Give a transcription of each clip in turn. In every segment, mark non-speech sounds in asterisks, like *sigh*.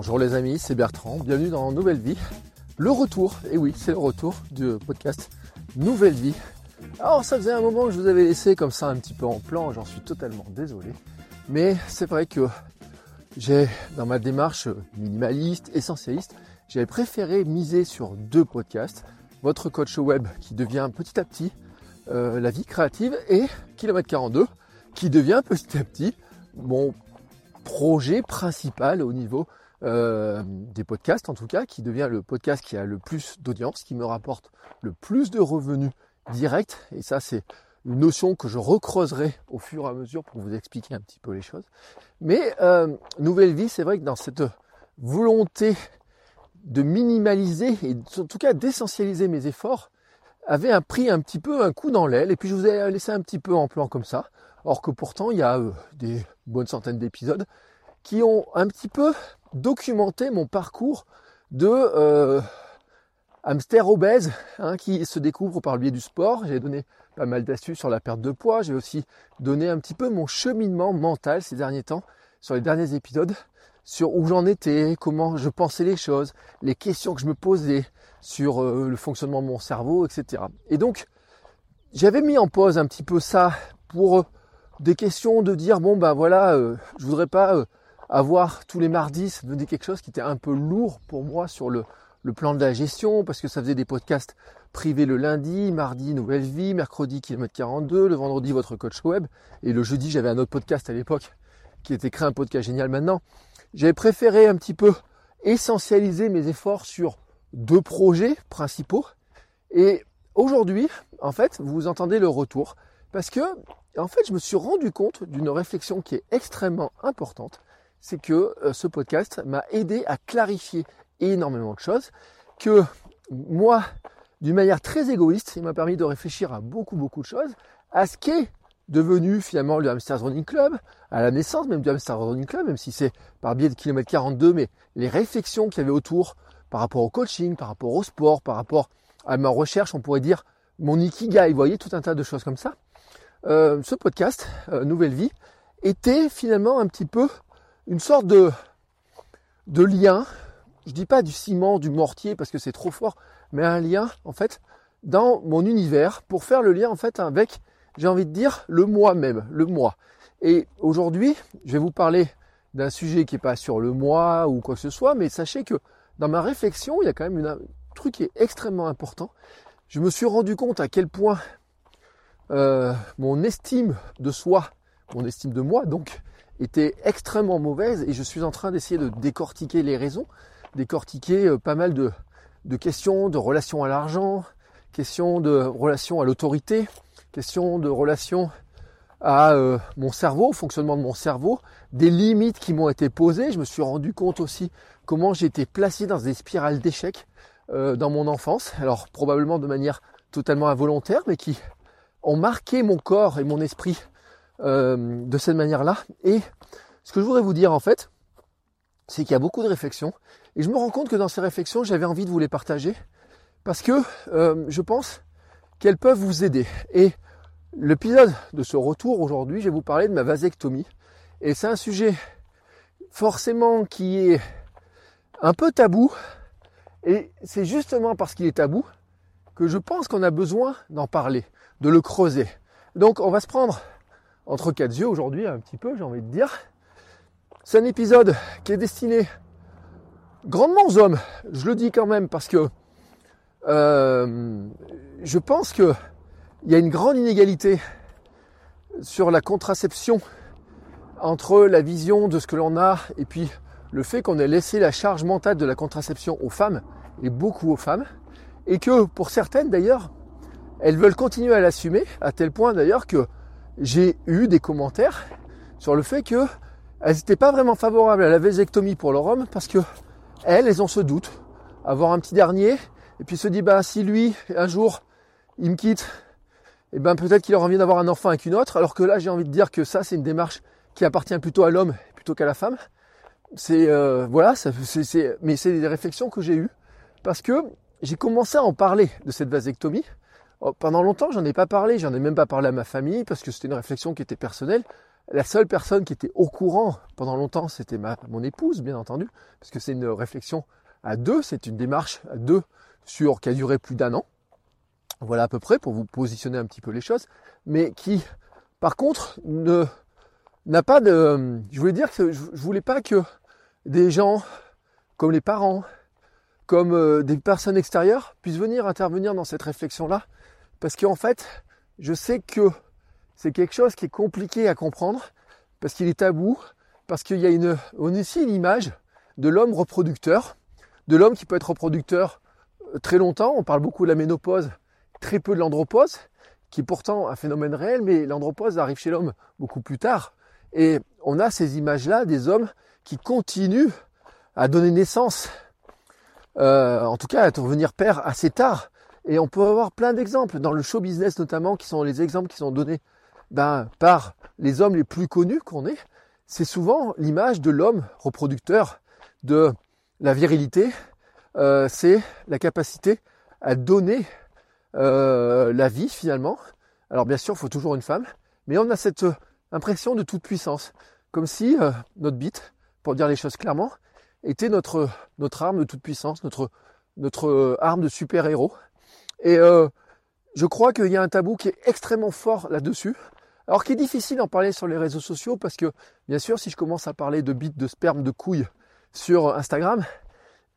Bonjour les amis, c'est Bertrand. Bienvenue dans Nouvelle Vie. Le retour, et oui, c'est le retour du podcast Nouvelle Vie. Alors, ça faisait un moment que je vous avais laissé comme ça un petit peu en plan, j'en suis totalement désolé. Mais c'est vrai que j'ai, dans ma démarche minimaliste, essentialiste, j'avais préféré miser sur deux podcasts. Votre coach web qui devient petit à petit euh, la vie créative et Kilomètre 42 qui devient petit à petit mon projet principal au niveau euh, des podcasts en tout cas, qui devient le podcast qui a le plus d'audience, qui me rapporte le plus de revenus directs. Et ça, c'est une notion que je recreuserai au fur et à mesure pour vous expliquer un petit peu les choses. Mais euh, Nouvelle Vie, c'est vrai que dans cette volonté de minimaliser et en tout cas d'essentialiser mes efforts, avait un pris un petit peu un coup dans l'aile et puis je vous ai laissé un petit peu en plan comme ça. Or que pourtant il y a euh, des bonnes centaines d'épisodes qui ont un petit peu documenté mon parcours de euh, hamster obèse hein, qui se découvre par le biais du sport. J'ai donné pas mal d'astuces sur la perte de poids. J'ai aussi donné un petit peu mon cheminement mental ces derniers temps sur les derniers épisodes sur où j'en étais, comment je pensais les choses, les questions que je me posais sur euh, le fonctionnement de mon cerveau, etc. Et donc, j'avais mis en pause un petit peu ça pour des questions de dire bon ben voilà, euh, je voudrais pas avoir tous les mardis, ça devenait quelque chose qui était un peu lourd pour moi sur le, plan de la gestion, parce que ça faisait des podcasts privés le lundi, mardi Nouvelle Vie, mercredi Kilomètre 42, le vendredi votre coach web, et le jeudi j'avais un autre podcast à l'époque qui était créé un podcast génial maintenant. J'avais préféré un petit peu essentialiser mes efforts sur deux projets principaux, et aujourd'hui, en fait, vous entendez le retour, parce que, en fait, je me suis rendu compte d'une réflexion qui est extrêmement importante, c'est que euh, ce podcast m'a aidé à clarifier énormément de choses, que moi, d'une manière très égoïste, il m'a permis de réfléchir à beaucoup, beaucoup de choses, à ce qu'est devenu finalement le Hamsters Running Club, à la naissance même du Hamsters Running Club, même si c'est par biais de kilomètre 42, mais les réflexions qu'il y avait autour par rapport au coaching, par rapport au sport, par rapport à ma recherche, on pourrait dire mon ikigai, vous voyez, tout un tas de choses comme ça. Euh, ce podcast, euh, Nouvelle Vie, était finalement un petit peu une sorte de, lien, je dis pas du ciment, du mortier parce que c'est trop fort, mais un lien en fait dans mon univers pour faire le lien en fait avec, j'ai envie de dire, le moi-même, le moi. Et aujourd'hui, je vais vous parler d'un sujet qui n'est pas sur le moi ou quoi que ce soit, mais sachez que dans ma réflexion, il y a quand même un truc qui est extrêmement important. Je me suis rendu compte à quel point euh, mon estime de soi, mon estime de moi donc, était extrêmement mauvaise et je suis en train d'essayer de décortiquer les raisons, décortiquer euh, pas mal de, questions de relations à l'argent, questions de relations à l'autorité, questions de relations à euh, mon cerveau, au fonctionnement de mon cerveau, des limites qui m'ont été posées. Je me suis rendu compte aussi comment été placé dans des spirales d'échecs euh, dans mon enfance, alors probablement de manière totalement involontaire, mais qui ont marqué mon corps et mon esprit euh, de cette manière-là. Et ce que je voudrais vous dire en fait, c'est qu'il y a beaucoup de réflexions. Et je me rends compte que dans ces réflexions, j'avais envie de vous les partager parce que euh, je pense qu'elles peuvent vous aider. Et l'épisode de ce retour aujourd'hui, je vais vous parler de ma vasectomie. Et c'est un sujet forcément qui est un peu tabou. Et c'est justement parce qu'il est tabou que je pense qu'on a besoin d'en parler, de le creuser. Donc on va se prendre entre quatre yeux aujourd'hui, un petit peu, j'ai envie de dire. C'est un épisode qui est destiné grandement aux hommes. Je le dis quand même parce que euh, je pense qu'il y a une grande inégalité sur la contraception entre la vision de ce que l'on a et puis le fait qu'on ait laissé la charge mentale de la contraception aux femmes et beaucoup aux femmes et que pour certaines d'ailleurs elles veulent continuer à l'assumer à tel point d'ailleurs que j'ai eu des commentaires sur le fait que elles n'étaient pas vraiment favorables à la vasectomie pour leur homme parce que elles, elles ont ce doute, avoir un petit dernier, et puis se dit bah si lui un jour il me quitte, et eh ben peut-être qu'il aura envie d'avoir un enfant avec une autre, alors que là j'ai envie de dire que ça c'est une démarche qui appartient plutôt à l'homme plutôt qu'à la femme. C'est euh, voilà, c'est, mais c'est des réflexions que j'ai eues parce que j'ai commencé à en parler de cette vasectomie. Oh, pendant longtemps, j'en ai pas parlé, j'en ai même pas parlé à ma famille parce que c'était une réflexion qui était personnelle. La seule personne qui était au courant pendant longtemps, c'était ma, mon épouse, bien entendu, parce que c'est une réflexion à deux, c'est une démarche à deux sur qui a duré plus d'un an. Voilà à peu près pour vous positionner un petit peu les choses, mais qui, par contre, ne n'a pas de. Je voulais dire que je, voulais pas que des gens comme les parents, comme euh, des personnes extérieures puissent venir intervenir dans cette réflexion-là, parce qu'en fait, je sais que c'est quelque chose qui est compliqué à comprendre parce qu'il est tabou, parce qu'il y a une, on a ici une image de l'homme reproducteur, de l'homme qui peut être reproducteur euh, très longtemps. On parle beaucoup de la ménopause, très peu de l'andropause, qui est pourtant un phénomène réel, mais l'andropause arrive chez l'homme beaucoup plus tard. Et on a ces images-là des hommes qui continuent à donner naissance, euh, en tout cas à devenir père assez tard. Et on peut avoir plein d'exemples dans le show business notamment, qui sont les exemples qui sont donnés ben, par les hommes les plus connus qu'on ait, c'est souvent l'image de l'homme reproducteur, de la virilité, euh, c'est la capacité à donner euh, la vie finalement. Alors bien sûr, il faut toujours une femme, mais on a cette impression de toute puissance, comme si euh, notre bite, pour dire les choses clairement, était notre, notre arme de toute puissance, notre, notre arme de super-héros. Et je crois qu'il y a un tabou qui est extrêmement fort là-dessus, alors qui est difficile d'en parler sur les réseaux sociaux parce que bien sûr si je commence à parler de bits, de sperme, de couilles sur Instagram,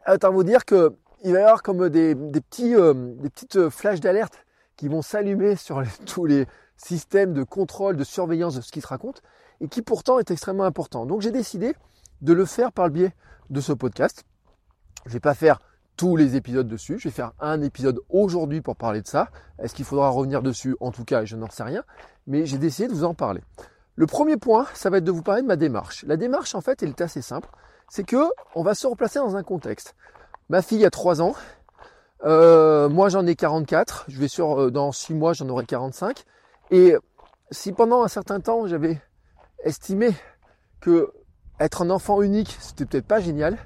autant vous dire qu'il va y avoir comme des, petits, euh, des petites flashs d'alerte qui vont s'allumer sur *laughs* tous les systèmes de contrôle, de surveillance de ce qui se raconte et qui pourtant est extrêmement important. Donc j'ai décidé de le faire par le biais de ce podcast. Je ne vais pas faire tous les épisodes dessus. Je vais faire un épisode aujourd'hui pour parler de ça. Est-ce qu'il faudra revenir dessus? En tout cas, je n'en sais rien. Mais j'ai décidé de vous en parler. Le premier point, ça va être de vous parler de ma démarche. La démarche, en fait, elle est assez simple. C'est que on va se replacer dans un contexte. Ma fille a 3 ans. Euh, moi, j'en ai 44. Je vais sur, euh, dans 6 mois, j'en aurai 45. Et si pendant un certain temps, j'avais estimé que être un enfant unique, c'était peut-être pas génial,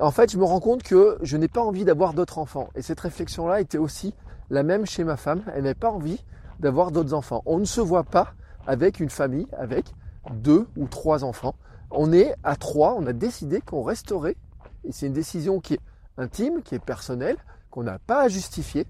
en fait, je me rends compte que je n'ai pas envie d'avoir d'autres enfants. Et cette réflexion-là était aussi la même chez ma femme. Elle n'avait pas envie d'avoir d'autres enfants. On ne se voit pas avec une famille avec deux ou trois enfants. On est à trois, on a décidé qu'on resterait. Et c'est une décision qui est intime, qui est personnelle, qu'on n'a pas à justifier,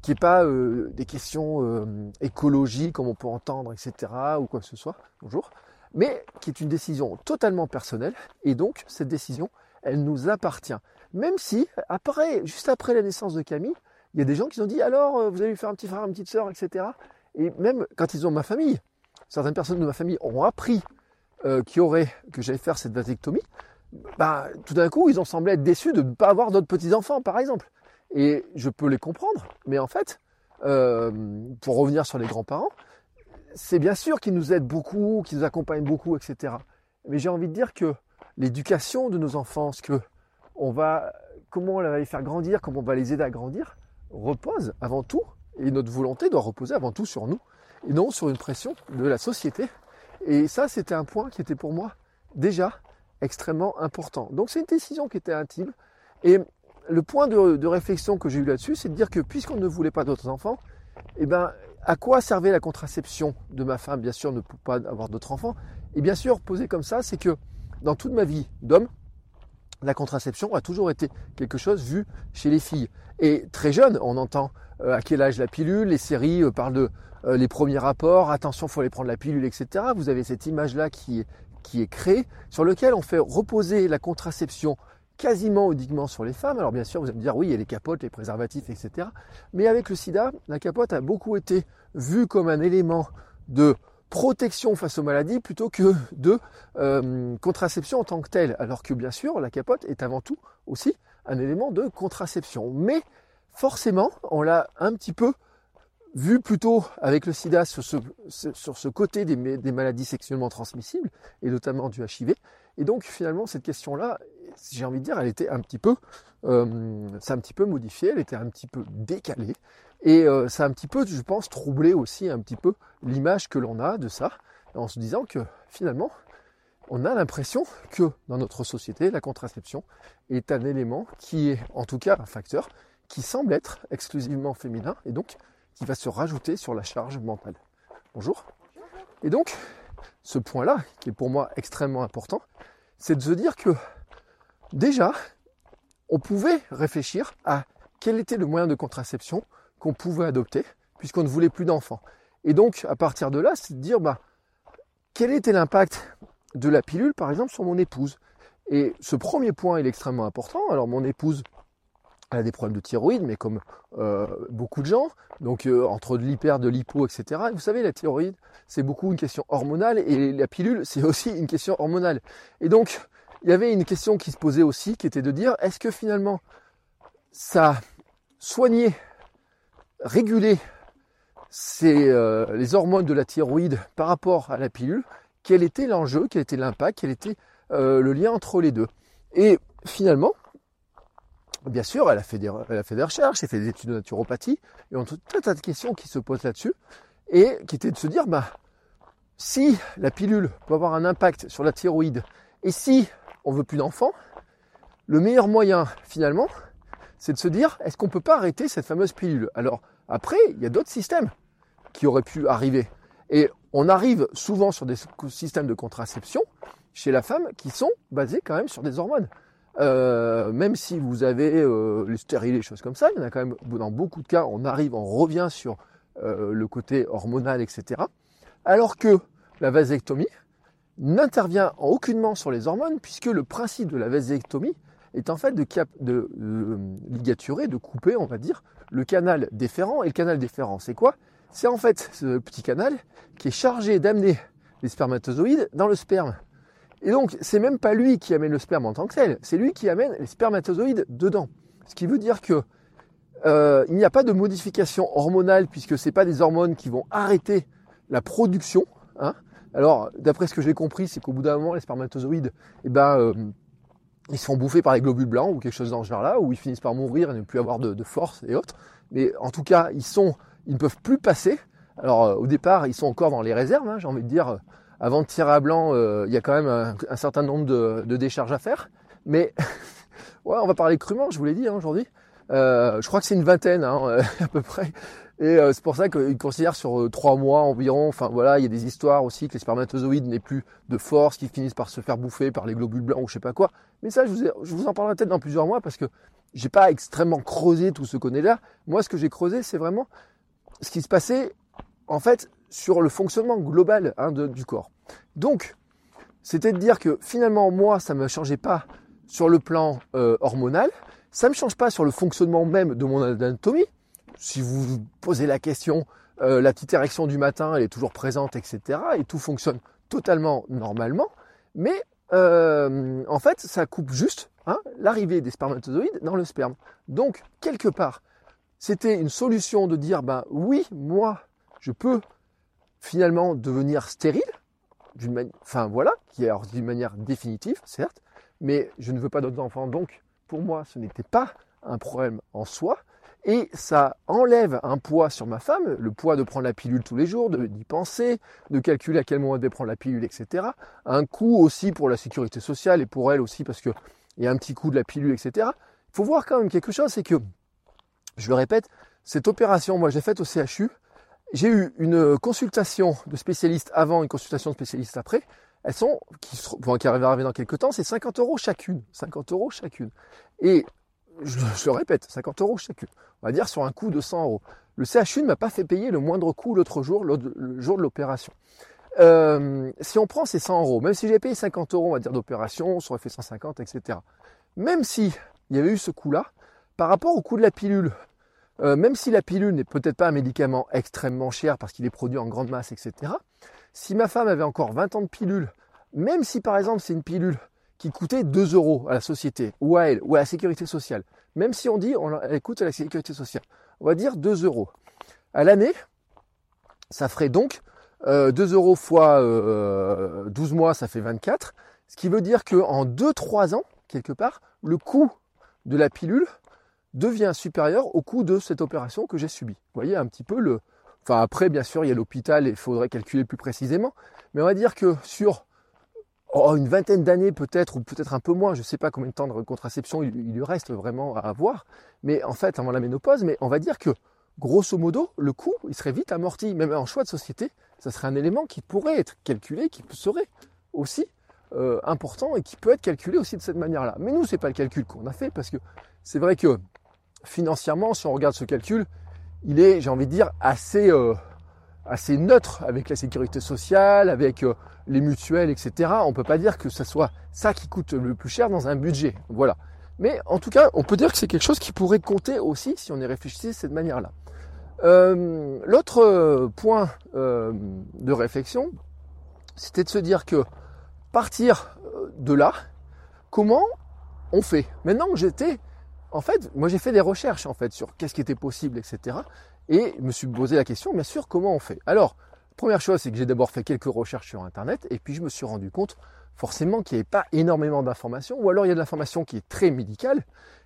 qui n'est pas euh, des questions euh, écologiques comme on peut entendre, etc. ou quoi que ce soit. Bonjour. Mais qui est une décision totalement personnelle. Et donc, cette décision, elle nous appartient. Même si, après, juste après la naissance de Camille, il y a des gens qui ont dit alors, euh, vous allez lui faire un petit frère, une petite soeur, etc. Et même quand ils ont ma famille, certaines personnes de ma famille ont appris euh, aurait, que j'allais faire cette vasectomie, bah, tout d'un coup, ils ont semblé être déçus de ne pas avoir d'autres petits-enfants, par exemple. Et je peux les comprendre, mais en fait, euh, pour revenir sur les grands-parents, c'est bien sûr qu'ils nous aident beaucoup, qu'ils nous accompagnent beaucoup, etc. Mais j'ai envie de dire que l'éducation de nos enfants, ce que on va, comment on va les faire grandir, comment on va les aider à grandir, repose avant tout, et notre volonté doit reposer avant tout sur nous, et non sur une pression de la société. Et ça, c'était un point qui était pour moi déjà extrêmement important. Donc c'est une décision qui était intime. Et le point de, réflexion que j'ai eu là-dessus, c'est de dire que puisqu'on ne voulait pas d'autres enfants, eh ben, à quoi servait la contraception de ma femme? Bien sûr, ne peut pas avoir d'autres enfants. Et bien sûr, posé comme ça, c'est que dans toute ma vie d'homme, la contraception a toujours été quelque chose vu chez les filles. Et très jeune, on entend euh, à quel âge la pilule, les séries euh, parlent de euh, les premiers rapports, attention, il faut aller prendre la pilule, etc. Vous avez cette image-là qui est, qui est créée, sur lequel on fait reposer la contraception quasiment uniquement sur les femmes. Alors bien sûr, vous allez me dire, oui, il y a les capotes, les préservatifs, etc. Mais avec le sida, la capote a beaucoup été vue comme un élément de protection face aux maladies plutôt que de euh, contraception en tant que telle. Alors que bien sûr, la capote est avant tout aussi un élément de contraception. Mais forcément, on l'a un petit peu vu plutôt avec le sida sur ce, sur ce côté des, maladies sexuellement transmissibles, et notamment du HIV. Et donc finalement, cette question-là, j'ai envie de dire, elle était un petit peu, euh, a un petit peu modifié, elle était un petit peu décalée, et euh, ça a un petit peu, je pense, troublé aussi un petit peu l'image que l'on a de ça, en se disant que finalement, on a l'impression que dans notre société, la contraception est un élément qui est, en tout cas, un facteur qui semble être exclusivement féminin, et donc qui va se rajouter sur la charge mentale. Bonjour. Et donc, ce point-là, qui est pour moi extrêmement important, c'est de se dire que déjà, on pouvait réfléchir à quel était le moyen de contraception qu'on pouvait adopter, puisqu'on ne voulait plus d'enfants. Et donc, à partir de là, c'est de dire, bah, quel était l'impact de la pilule, par exemple, sur mon épouse? Et ce premier point, est extrêmement important. Alors, mon épouse, elle a des problèmes de thyroïde, mais comme euh, beaucoup de gens, donc euh, entre de l'hyper, de l'hypo, etc. vous savez, la thyroïde, c'est beaucoup une question hormonale, et la pilule, c'est aussi une question hormonale. Et donc, il y avait une question qui se posait aussi, qui était de dire, est-ce que finalement, ça soignait, régulait euh, les hormones de la thyroïde par rapport à la pilule Quel était l'enjeu Quel était l'impact Quel était le lien entre les deux. Et finalement, Bien sûr, elle a, fait des, elle a des recherches, elle a fait des études de naturopathie, et on a tout un tas de questions qui se posent là-dessus, et qui étaient de se dire, bah, si la pilule peut avoir un impact sur la thyroïde, et si on veut plus d'enfants, le meilleur moyen, finalement, c'est de se dire, est-ce qu'on peut pas arrêter cette fameuse pilule? Alors, après, il y a d'autres systèmes qui auraient pu arriver. Et on arrive souvent sur des systèmes de contraception chez la femme qui sont basés quand même sur des hormones. Euh, même si vous avez euh, les stériles et choses comme ça, il y en quand même dans beaucoup de cas, on arrive, on revient sur euh, le côté hormonal, etc. Alors que la vasectomie n'intervient aucunement sur les hormones, puisque le principe de la vasectomie est en fait de, cap de, de ligaturer, de couper, on va dire, le canal déférent. Et le canal déférent, c'est quoi? C'est en fait ce petit canal qui est chargé d'amener les spermatozoïdes dans le sperme. Et donc, c'est même pas lui qui amène le sperme en tant que tel, c'est lui qui amène les spermatozoïdes dedans. Ce qui veut dire que euh, il n'y a pas de modification hormonale puisque c'est pas des hormones qui vont arrêter la production. Hein. Alors, d'après ce que j'ai compris, c'est qu'au bout d'un moment, les spermatozoïdes, eh ben, euh, ils se font bouffer par les globules blancs ou quelque chose dans ce genre-là, ou ils finissent par mourir et ne plus avoir de, de, force et autres. Mais en tout cas, ils sont, ils ne peuvent plus passer. Alors, euh, au départ, ils sont encore dans les réserves. Hein, j'ai envie de dire avant de tirer à blanc, euh, il y a quand même un, certain nombre de, décharges à faire. Mais *laughs* ouais, on va parler crûment, je vous l'ai dit hein, aujourd'hui. Euh, je crois que c'est une vingtaine hein, *laughs* à peu près. Et euh, c'est pour ça qu'ils considèrent sur trois mois environ. Enfin voilà, il y a des histoires aussi que les spermatozoïdes n'aient plus de force, qu'ils finissent par se faire bouffer par les globules blancs ou je sais pas quoi. Mais ça, je vous, en parlerai peut-être dans plusieurs mois parce que j'ai pas extrêmement creusé tout ce qu'on est là. Moi, ce que j'ai creusé, c'est vraiment ce qui se passait en fait sur le fonctionnement global hein, du corps. Donc, c'était de dire que finalement, moi, ça ne me changeait pas sur le plan euh, hormonal, ça ne change pas sur le fonctionnement même de mon anatomie. Si vous posez la question, euh, la petite érection du matin, elle est toujours présente, etc. Et tout fonctionne totalement normalement. Mais euh, en fait, ça coupe juste hein, l'arrivée des spermatozoïdes dans le sperme. Donc, quelque part, c'était une solution de dire, ben oui, moi, je peux finalement devenir stérile, enfin voilà, qui est d'une manière définitive, certes, mais je ne veux pas d'autres enfants, donc pour moi, ce n'était pas un problème en soi, et ça enlève un poids sur ma femme, le poids de prendre la pilule tous les jours, d'y penser, de calculer à quel moment elle devait prendre la pilule, etc. Un coût aussi pour la sécurité sociale et pour elle aussi parce qu'il y a un petit coût de la pilule, etc. Il faut voir quand même quelque chose, c'est que, je le répète, cette opération, moi j'ai faite au CHU, j'ai eu une consultation de spécialistes avant, une consultation de spécialistes après. Elles sont, qui, bon, qui dans quelques temps, c'est 50 euros chacune. 50 euros chacune. Et je, le répète, 50 euros chacune. On va dire sur un coût de 100 euros. Le CHU ne m'a pas fait payer le moindre coût l'autre jour, le jour de l'opération. Euh, si on prend ces 100 euros, même si j'ai payé 50 euros, on va dire d'opération, on aurait fait 150, etc. Même si il y avait eu ce coût-là, par rapport au coût de la pilule, euh, même si la pilule n'est peut-être pas un médicament extrêmement cher parce qu'il est produit en grande masse, etc., si ma femme avait encore 20 ans de pilule, même si par exemple c'est une pilule qui coûtait 2 euros à la société ou à elle ou à la sécurité sociale, même si on dit on, coûte à la sécurité sociale, on va dire 2 euros. À l'année, ça ferait donc 2 euros fois 12 mois, ça fait 24. Ce qui veut dire qu'en 2-3 ans, quelque part, le coût de la pilule devient supérieur au coût de cette opération que j'ai subie. Vous voyez un petit peu le... Enfin après, bien sûr, il y a l'hôpital et il faudrait calculer plus précisément. Mais on va dire que sur oh, une vingtaine d'années peut-être, ou peut-être un peu moins, je ne sais pas combien de temps de contraception il, lui reste vraiment à avoir, mais en fait avant la ménopause, mais on va dire que grosso modo, le coût, il serait vite amorti. Même en choix de société, ça serait un élément qui pourrait être calculé, qui serait aussi euh, important et qui peut être calculé aussi de cette manière-là. Mais nous, c'est pas le calcul qu'on a fait parce que c'est vrai que financièrement, si on regarde ce calcul, il est, j'ai envie de dire, assez, euh, neutre avec la sécurité sociale, avec euh, les mutuelles, etc. On peut pas dire que ce soit ça qui coûte le plus cher dans un budget. Voilà. Mais en tout cas, on peut dire que c'est quelque chose qui pourrait compter aussi si on y réfléchissait de cette manière-là. L'autre point de réflexion, c'était de se dire que partir euh, de là, comment on fait? Maintenant j'étais, en fait, moi j'ai fait des recherches en fait sur qu'est-ce qui était possible, etc. Et je me suis posé la question, bien sûr, comment on fait? Alors, première chose, c'est que j'ai d'abord fait quelques recherches sur Internet, et puis je me suis rendu compte forcément qu'il n'y avait pas énormément d'informations, ou alors il y a de l'information qui est très médicale.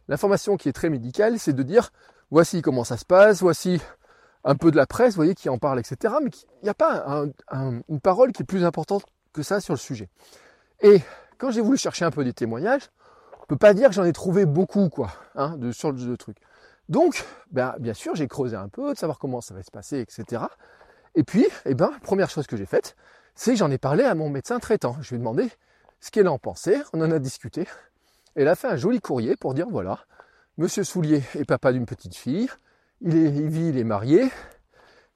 L'information qui est très médicale, c'est de dire, voici comment ça se passe, voici un peu de la presse, vous voyez, qui en parle, etc. Mais il n'y a pas une parole qui est plus importante que ça sur le sujet. Et quand j'ai voulu chercher un peu des témoignages, on peut pas dire que j'en ai trouvé beaucoup, quoi, hein, de, sur le truc. Donc, ben, bien sûr, j'ai creusé un peu, de savoir comment ça va se passer, etc. Et puis, eh ben, première chose que j'ai faite, c'est j'en ai parlé à mon médecin traitant. Je lui ai demandé ce qu'elle en pensait, on en a discuté. Elle a fait un joli courrier pour dire, voilà, Monsieur Soulier est papa d'une petite fille, il, est, il vit, il est marié.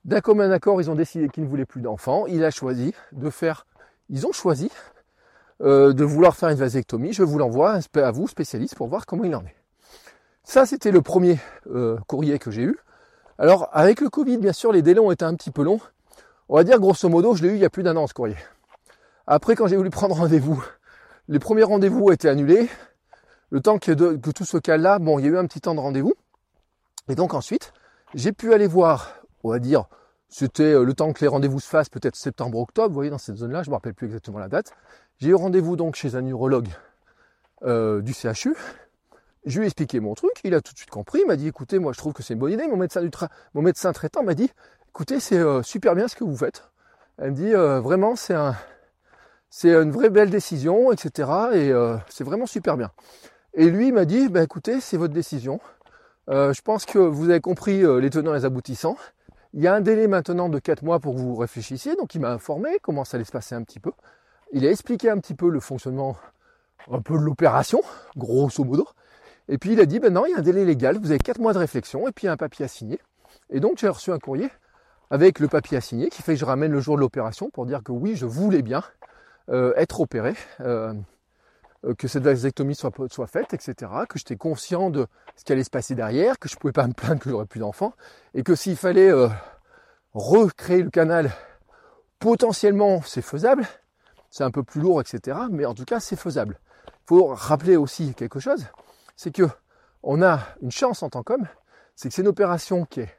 D'un commun accord, ils ont décidé qu'il ne voulait plus d'enfants. Il a choisi de faire ils ont choisi euh, de vouloir faire une vasectomie. Je vous l'envoie à vous, spécialiste, pour voir comment il en est. Ça, c'était le premier euh, courrier que j'ai eu. Alors, avec le Covid, bien sûr, les délais ont été un petit peu longs. On va dire, grosso modo, je l'ai eu il y a plus d'un an, ce courrier. Après, quand j'ai voulu *laughs* prendre rendez-vous, les premiers rendez-vous ont été annulés. Le temps que, tout se cale là, bon, il y a eu un petit temps de rendez-vous. Et donc ensuite, j'ai pu aller voir, on va dire, c'était euh, le temps que les rendez-vous se fassent, peut-être septembre-octobre, vous voyez, dans cette zone-là, je ne me rappelle plus exactement la date. J'ai eu rendez-vous donc chez un urologue euh, du CHU. Je lui ai expliqué mon truc, il a tout de suite compris, il m'a dit écoutez, moi je trouve que c'est une bonne idée. Mon médecin, traitant m'a dit écoutez, c'est euh, super bien ce que vous faites. Elle me dit vraiment, c'est un, c'est une vraie belle décision, etc. Et c'est vraiment super bien. Et lui m'a dit bah, écoutez, c'est votre décision. je pense que vous avez compris les tenants et les aboutissants. Il y a un délai maintenant de 4 mois pour que vous réfléchissiez, donc il m'a informé comment ça allait se passer un petit peu. Il a expliqué un petit peu le fonctionnement un peu de l'opération, grosso modo. Et puis il a dit, ben non, il y a un délai légal, vous avez 4 mois de réflexion, et puis un papier à signer. Et donc j'ai reçu un courrier avec le papier à signer qui fait que je ramène le jour de l'opération pour dire que oui, je voulais bien euh, être opéré. Euh, euh, que cette vasectomie soit, faite, etc., que j'étais conscient de ce qui allait se passer derrière, que je ne pouvais pas me plaindre que j'aurais plus d'enfants, et que s'il fallait recréer le canal, potentiellement c'est faisable, c'est un peu plus lourd, etc., mais en tout cas c'est faisable. Il faut rappeler aussi quelque chose, c'est que on a une chance en tant qu'homme, c'est que c'est une opération qui est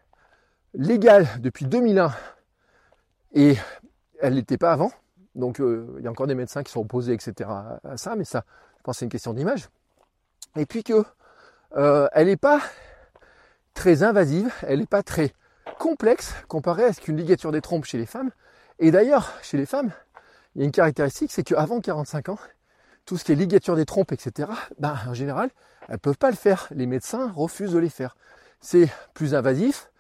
légale depuis 2001 et elle n'était pas avant. Donc euh, il y a encore des médecins qui sont opposés, etc. à ça, mais ça, je pense c'est une question d'image. Et puis que euh, elle n'est pas très invasive, elle n'est pas très complexe comparée à ce qu'une ligature des trompes chez les femmes. Et d'ailleurs, chez les femmes, il y a une caractéristique, c'est qu'avant 45 ans, tout ce qui est ligature des trompes, etc., ben, en général, elles ne peuvent pas le faire. Les médecins refusent de les faire. C'est plus invasif,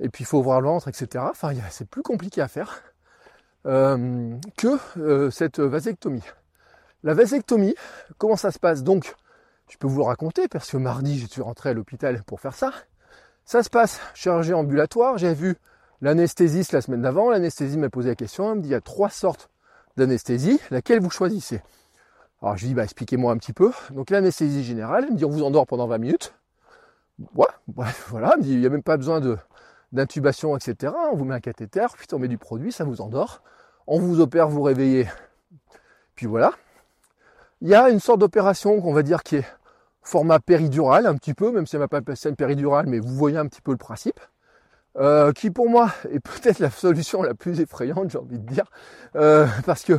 et puis il faut voir le ventre, etc. Enfin, c'est plus compliqué à faire. Euh, que euh, cette vasectomie. La vasectomie, comment ça se passe? Donc, je peux vous le raconter parce que mardi, je suis rentré à l'hôpital pour faire ça. Ça se passe chirurgie ambulatoire. J'ai vu l'anesthésiste la semaine d'avant. L'anesthésiste m'a posé la question. Elle me dit il y a trois sortes d'anesthésie. Laquelle vous choisissez Alors je lui dis bah, expliquez-moi un petit peu. Donc l'anesthésie générale, elle me dit on vous endort pendant 20 minutes. Ouais, *laughs* voilà, elle me dit il n'y a même pas besoin d'intubation, etc. On vous met un cathéter, puis on met du produit, ça vous endort. On vous opère, vous réveillez. Puis voilà. Il y a une sorte d'opération qu'on va dire qui est format péridural un petit peu, même si elle m'a pas passé une péridurale, mais vous voyez un petit peu le principe. Euh, qui pour moi *laughs* est peut-être la solution la plus effrayante, j'ai envie de dire, euh, parce que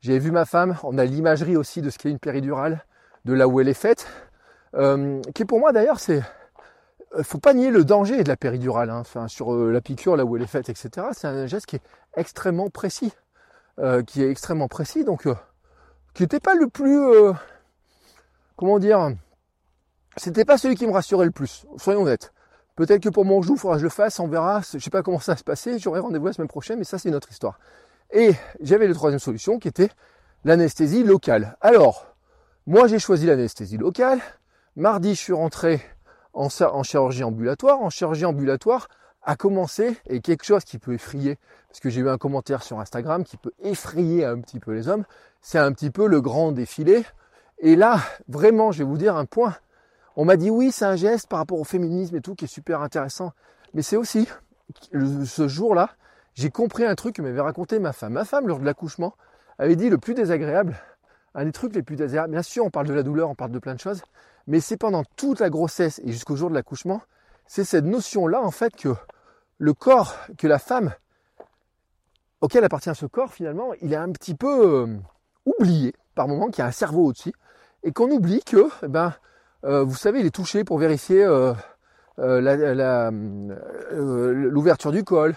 j'ai vu ma femme, on a l'imagerie aussi de ce qu'est une péridurale, de là où elle est faite, euh, qui pour moi d'ailleurs c'est faut pas nier le danger de la péridurale, hein. enfin, sur la piqûre, là où elle est faite, etc. C'est un geste qui est extrêmement précis, qui est extrêmement précis, donc qui n'était pas le plus, comment dire, c'était pas celui qui me rassurait le plus, soyons honnêtes. Peut-être que pour mon jour, il faudra que je le fasse, on verra. Je sais pas comment ça va se passer. J'aurai rendez-vous la semaine prochaine, mais ça, c'est une autre histoire. Et j'avais la troisième solution qui était l'anesthésie locale. Alors, moi, j'ai choisi l'anesthésie locale. Mardi, je suis rentré en, en chirurgie ambulatoire. En chirurgie ambulatoire, a commencé, et quelque chose qui peut effrayer, parce que j'ai eu un commentaire sur Instagram qui peut effrayer un petit peu les hommes, c'est un petit peu le grand défilé. Et là, vraiment, je vais vous dire un point on m'a dit oui, c'est un geste par rapport au féminisme et tout qui est super intéressant. Mais c'est aussi, ce jour-là, j'ai compris un truc que m'avait raconté ma femme. Ma femme, lors de l'accouchement, avait dit le plus désagréable, un des trucs les plus désagréables. Bien sûr, on parle de la douleur, on parle de plein de choses, mais c'est pendant toute la grossesse et jusqu'au jour de l'accouchement, c'est cette notion-là, en fait, que le corps, que la femme auquel appartient ce corps, finalement, il est un petit peu euh, oublié par moment, qu'il y a un cerveau au-dessus, et qu'on oublie que, eh ben, vous savez, il est touché pour vérifier euh, euh, l'ouverture du col,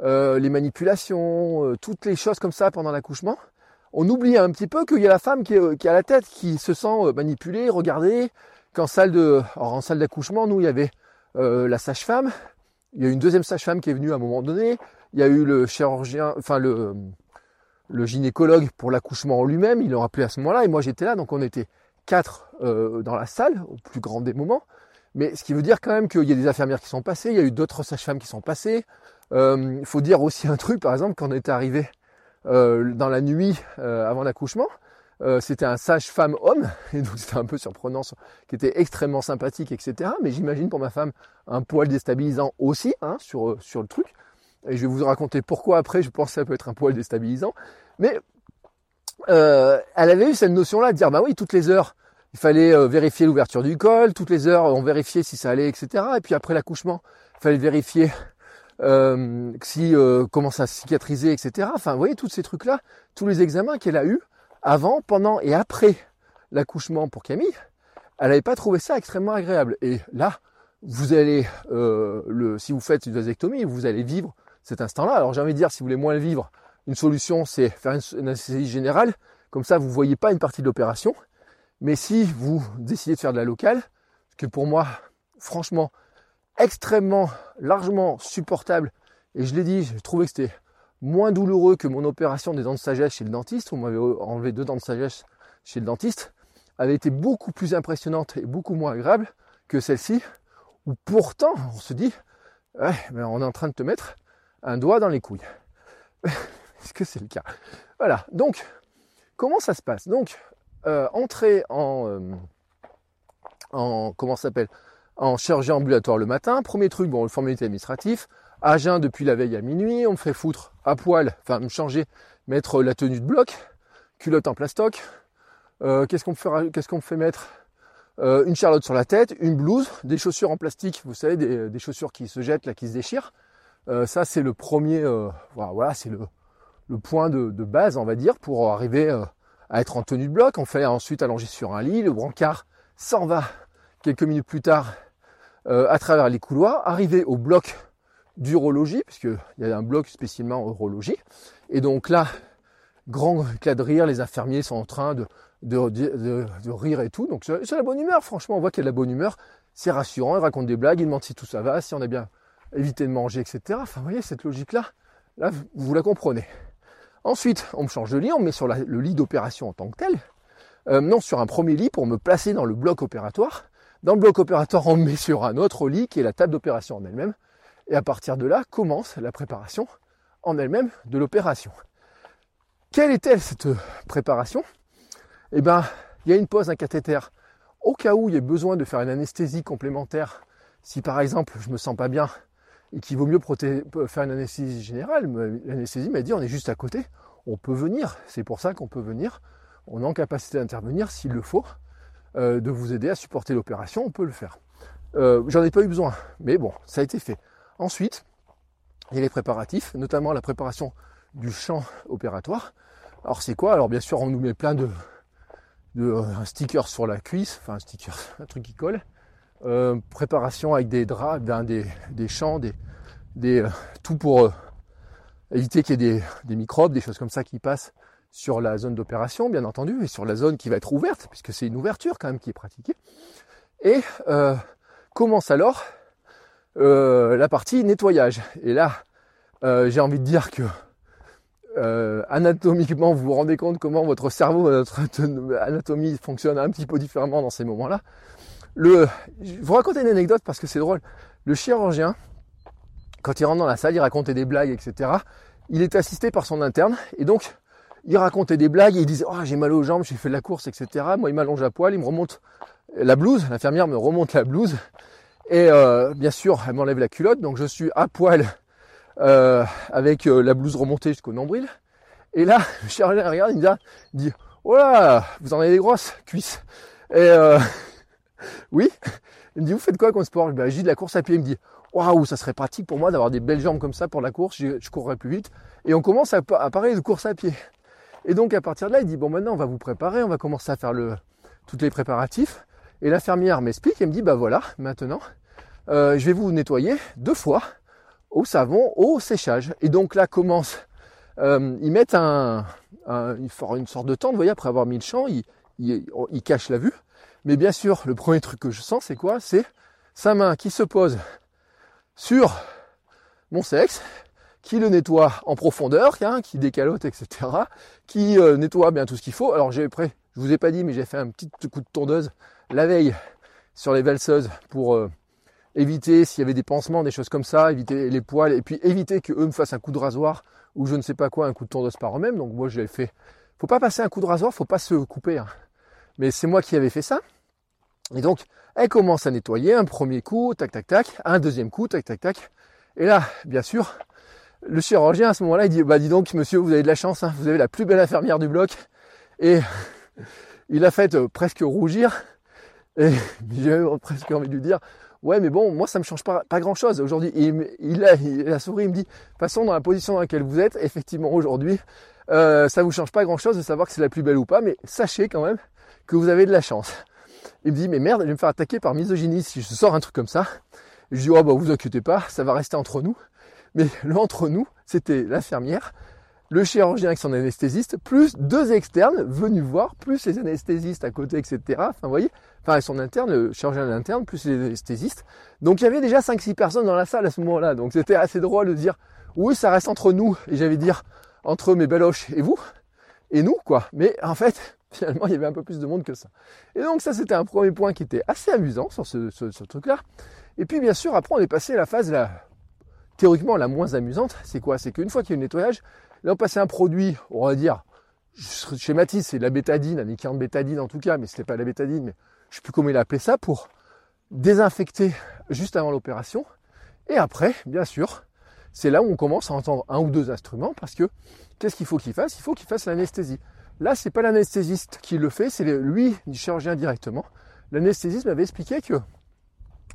les manipulations, toutes les choses comme ça pendant l'accouchement. On oublie un petit peu qu'il y a la femme qui a la tête, qui se sent manipulée, regardée. Qu'en salle de, en salle d'accouchement, nous, il y avait la sage-femme. Il y a une deuxième sage-femme qui est venue à un moment donné. Il y a eu le chirurgien, enfin le, gynécologue pour l'accouchement en lui-même. Il l'a rappelé à ce moment-là. Et moi, j'étais là, donc on était quatre euh, dans la salle, au plus grand des moments. Mais ce qui veut dire quand même qu'il y a des infirmières qui sont passées, il y a eu d'autres sages-femmes qui sont passées. Euh, il faut dire aussi un truc, par exemple, quand on est arrivé euh, dans la nuit avant l'accouchement, c'était un sage-femme homme, *laughs* et donc c'était un peu surprenant, qui était extrêmement sympathique, etc. Mais j'imagine pour ma femme un poil déstabilisant aussi hein, sur, sur le truc. Et je vais vous raconter pourquoi après je pense que ça peut être un poil déstabilisant. Mais euh, elle avait eu cette notion-là de dire, bah oui, toutes les heures, il fallait euh, vérifier l'ouverture du col, toutes les heures, on vérifiait si ça allait, etc. Et puis après l'accouchement, il fallait vérifier euh, si comment ça cicatrisait, etc. Enfin, vous voyez, tous ces trucs-là, tous les examens qu'elle a eus avant, pendant et après l'accouchement pour Camille, elle n'avait pas trouvé ça extrêmement agréable. Et là, vous allez, le, si vous faites une vasectomie, vous allez vivre cet instant-là. Alors j'ai envie de dire, si vous voulez moins le vivre, une solution, c'est faire une, anesthésie générale. Comme ça, vous ne voyez pas une partie de l'opération. Mais si vous décidez de faire de la locale, ce que pour moi, franchement, extrêmement, largement supportable, et je l'ai dit, j'ai trouvé que c'était moins douloureux que mon opération des dents de sagesse chez le dentiste, où on m'avait enlevé deux dents de sagesse chez le dentiste, avait été beaucoup plus impressionnante et beaucoup moins agréable que celle-ci, où pourtant on se dit, ouais, mais on est en train de te mettre un doigt dans les couilles. *laughs* Est-ce que c'est le cas? Voilà, donc, comment ça se passe? Donc, euh, entrer en, euh, en, comment s'appelle? En chirurgie ambulatoire le matin, premier truc, bon, le formalité administrative, à depuis la veille à minuit, on me fait foutre à poil, enfin me changer, mettre la tenue de bloc, culotte en plastoc, euh, qu'est-ce qu'on me fait, qu'est-ce qu'on me fait mettre? Une charlotte sur la tête, une blouse, des chaussures en plastique, vous savez, des, des chaussures qui se jettent, là, qui se déchirent. ça, c'est le premier, voilà, c'est le, le point de, base, on va dire, pour arriver euh, à être en tenue de bloc. On fait ensuite allonger sur un lit, le brancard s'en va quelques minutes plus tard euh, à travers les couloirs, arriver au bloc d'urologie, puisqu'il y a un bloc spécialement urologie. Et donc là, grand éclat de rire, les infirmiers sont en train de, de, rire et tout. Donc c'est la bonne humeur, franchement, on voit qu'il y a de la bonne humeur. C'est rassurant, ils racontent des blagues, ils demandent si tout ça va, si on a bien évité de manger, etc. Enfin, vous voyez, cette logique-là, là, vous la comprenez. Ensuite, on me change de lit, on me met sur le lit d'opération en tant que tel. Euh, non, sur un premier lit pour me placer dans le bloc opératoire. Dans le bloc opératoire, on me met sur un autre lit qui est la table d'opération en elle-même. Et à partir de là, commence la préparation en elle-même de l'opération. Quelle est-elle cette préparation? Eh bien, il y a une pose, un cathéter. Au cas où il y ait besoin de faire une anesthésie complémentaire, si par exemple je me sens pas bien et qu'il vaut mieux faire une anesthésie générale. L'anesthésie m'a dit on est juste à côté, on peut venir. C'est pour ça qu'on peut venir. On est en capacité d'intervenir s'il le faut, euh, de vous aider à supporter l'opération, on peut le faire. Euh, j'en ai pas eu besoin, mais bon, ça a été fait. Ensuite, et les préparatifs, notamment la préparation du champ opératoire. Alors c'est quoi? Alors bien sûr, on nous met plein de, de un sticker sur la cuisse, enfin un sticker, *laughs* un truc qui colle. Euh, préparation avec des draps, des, des champs, des, des, euh, tout pour euh, éviter qu'il y ait des, des, microbes, des choses comme ça qui passent sur la zone d'opération, bien entendu, et sur la zone qui va être ouverte, puisque c'est une ouverture quand même qui est pratiquée. Et commence alors la partie nettoyage. Et là, j'ai envie de dire que euh, anatomiquement, vous vous rendez compte comment votre cerveau, votre anatomie fonctionne un petit peu différemment dans ces moments-là. Le, je vous raconte une anecdote parce que c'est drôle. Le chirurgien, quand il rentre dans la salle, il racontait des blagues, etc. Il est assisté par son interne et donc il racontait des blagues et il disait oh, j'ai mal aux jambes, j'ai fait de la course, etc. Moi, il m'allonge à poil, il me remonte la blouse, l'infirmière me remonte la blouse et euh, bien sûr, elle m'enlève la culotte, donc je suis à poil euh, avec euh, la blouse remontée jusqu'au nombril. Et là, le chirurgien regarde, il me dit, oh là, vous en avez des grosses cuisses. Et oui, il me dit, vous faites quoi comme sport? Ben, J'ai de la course à pied. Il me dit, waouh, ça serait pratique pour moi d'avoir des belles jambes comme ça pour la course, je, je courrais plus vite. Et on commence à, parler de course à pied. Et donc à partir de là, il dit, bon maintenant on va vous préparer, on va commencer à faire le, tous les préparatifs. Et l'infirmière m'explique, elle me dit, bah voilà, maintenant, euh, je vais vous nettoyer deux fois au savon, au séchage. Et donc là commence, euh, ils mettent un, une, sorte de tente, vous voyez, après avoir mis le champ, ils, cachent la vue. Mais bien sûr, le premier truc que je sens, c'est quoi? C'est sa main qui se pose sur mon sexe, qui le nettoie en profondeur, hein, qui décalote, etc., qui euh, nettoie bien tout ce qu'il faut. Alors j'ai prêt, je vous ai pas dit, mais j'ai fait un petit coup de tondeuse la veille sur les valseuses pour euh, éviter s'il y avait des pansements, des choses comme ça, éviter les poils, et puis éviter qu'eux me fassent un coup de rasoir ou je ne sais pas quoi, un coup de tondeuse par eux-mêmes. Donc moi je l'ai fait. Faut pas passer un coup de rasoir, faut pas se couper. Hein. Mais c'est moi qui avais fait ça. Et donc elle commence à nettoyer un premier coup, tac tac tac, un deuxième coup, tac tac tac. Et là, bien sûr, le chirurgien à ce moment-là, il dit bah dis donc monsieur, vous avez de la chance, hein, vous avez la plus belle infirmière du bloc. Et *laughs* il a fait euh, presque rougir. Et *laughs* j'ai presque envie de lui dire, ouais, mais bon, moi, ça me change pas, grand chose. Aujourd'hui, il, il, a, il a souri, il me dit, de toute façon, dans la position dans laquelle vous êtes, effectivement, aujourd'hui, euh, ça vous change pas grand chose de savoir que c'est la plus belle ou pas, mais sachez quand même que vous avez de la chance. Il me dit, mais merde, je vais me faire attaquer par misogynie si je sors un truc comme ça. je dis, oh, bah, vous inquiétez pas, ça va rester entre nous. Mais *laughs* l'entre nous, c'était l'infirmière, le chirurgien avec son anesthésiste, plus deux externes venus voir, plus les anesthésistes à côté, etc. Enfin, vous voyez, enfin, son interne, le chirurgien interne, plus les anesthésistes. Donc, il y avait déjà 5-6 personnes dans la salle à ce moment-là. Donc, c'était assez drôle de dire, oui, ça reste entre nous. Et j'avais dire, entre mes beloches et vous, et nous, quoi. Mais en fait, finalement, il y avait un peu plus de monde que ça. Et donc, ça, c'était un premier point qui était assez amusant sur ce, truc-là. Et puis, bien sûr, après, on est passé à la phase, théoriquement, la moins amusante. C'est quoi? C'est qu'une fois qu'il y a eu le nettoyage, Là, on passait un produit, on va dire, schématise, c'est la bétadine, un équivalent de bétadine en tout cas, mais ce n'était pas la bétadine, mais je sais plus comment il a appelé ça, pour désinfecter juste avant l'opération. Et après, bien sûr, c'est là où on commence à entendre un ou deux instruments, parce que qu'est-ce qu'il faut qu'il fasse? Il faut qu'il fasse l'anesthésie. Là, c'est pas l'anesthésiste qui le fait, c'est lui, du chirurgien directement. L'anesthésiste m'avait expliqué que,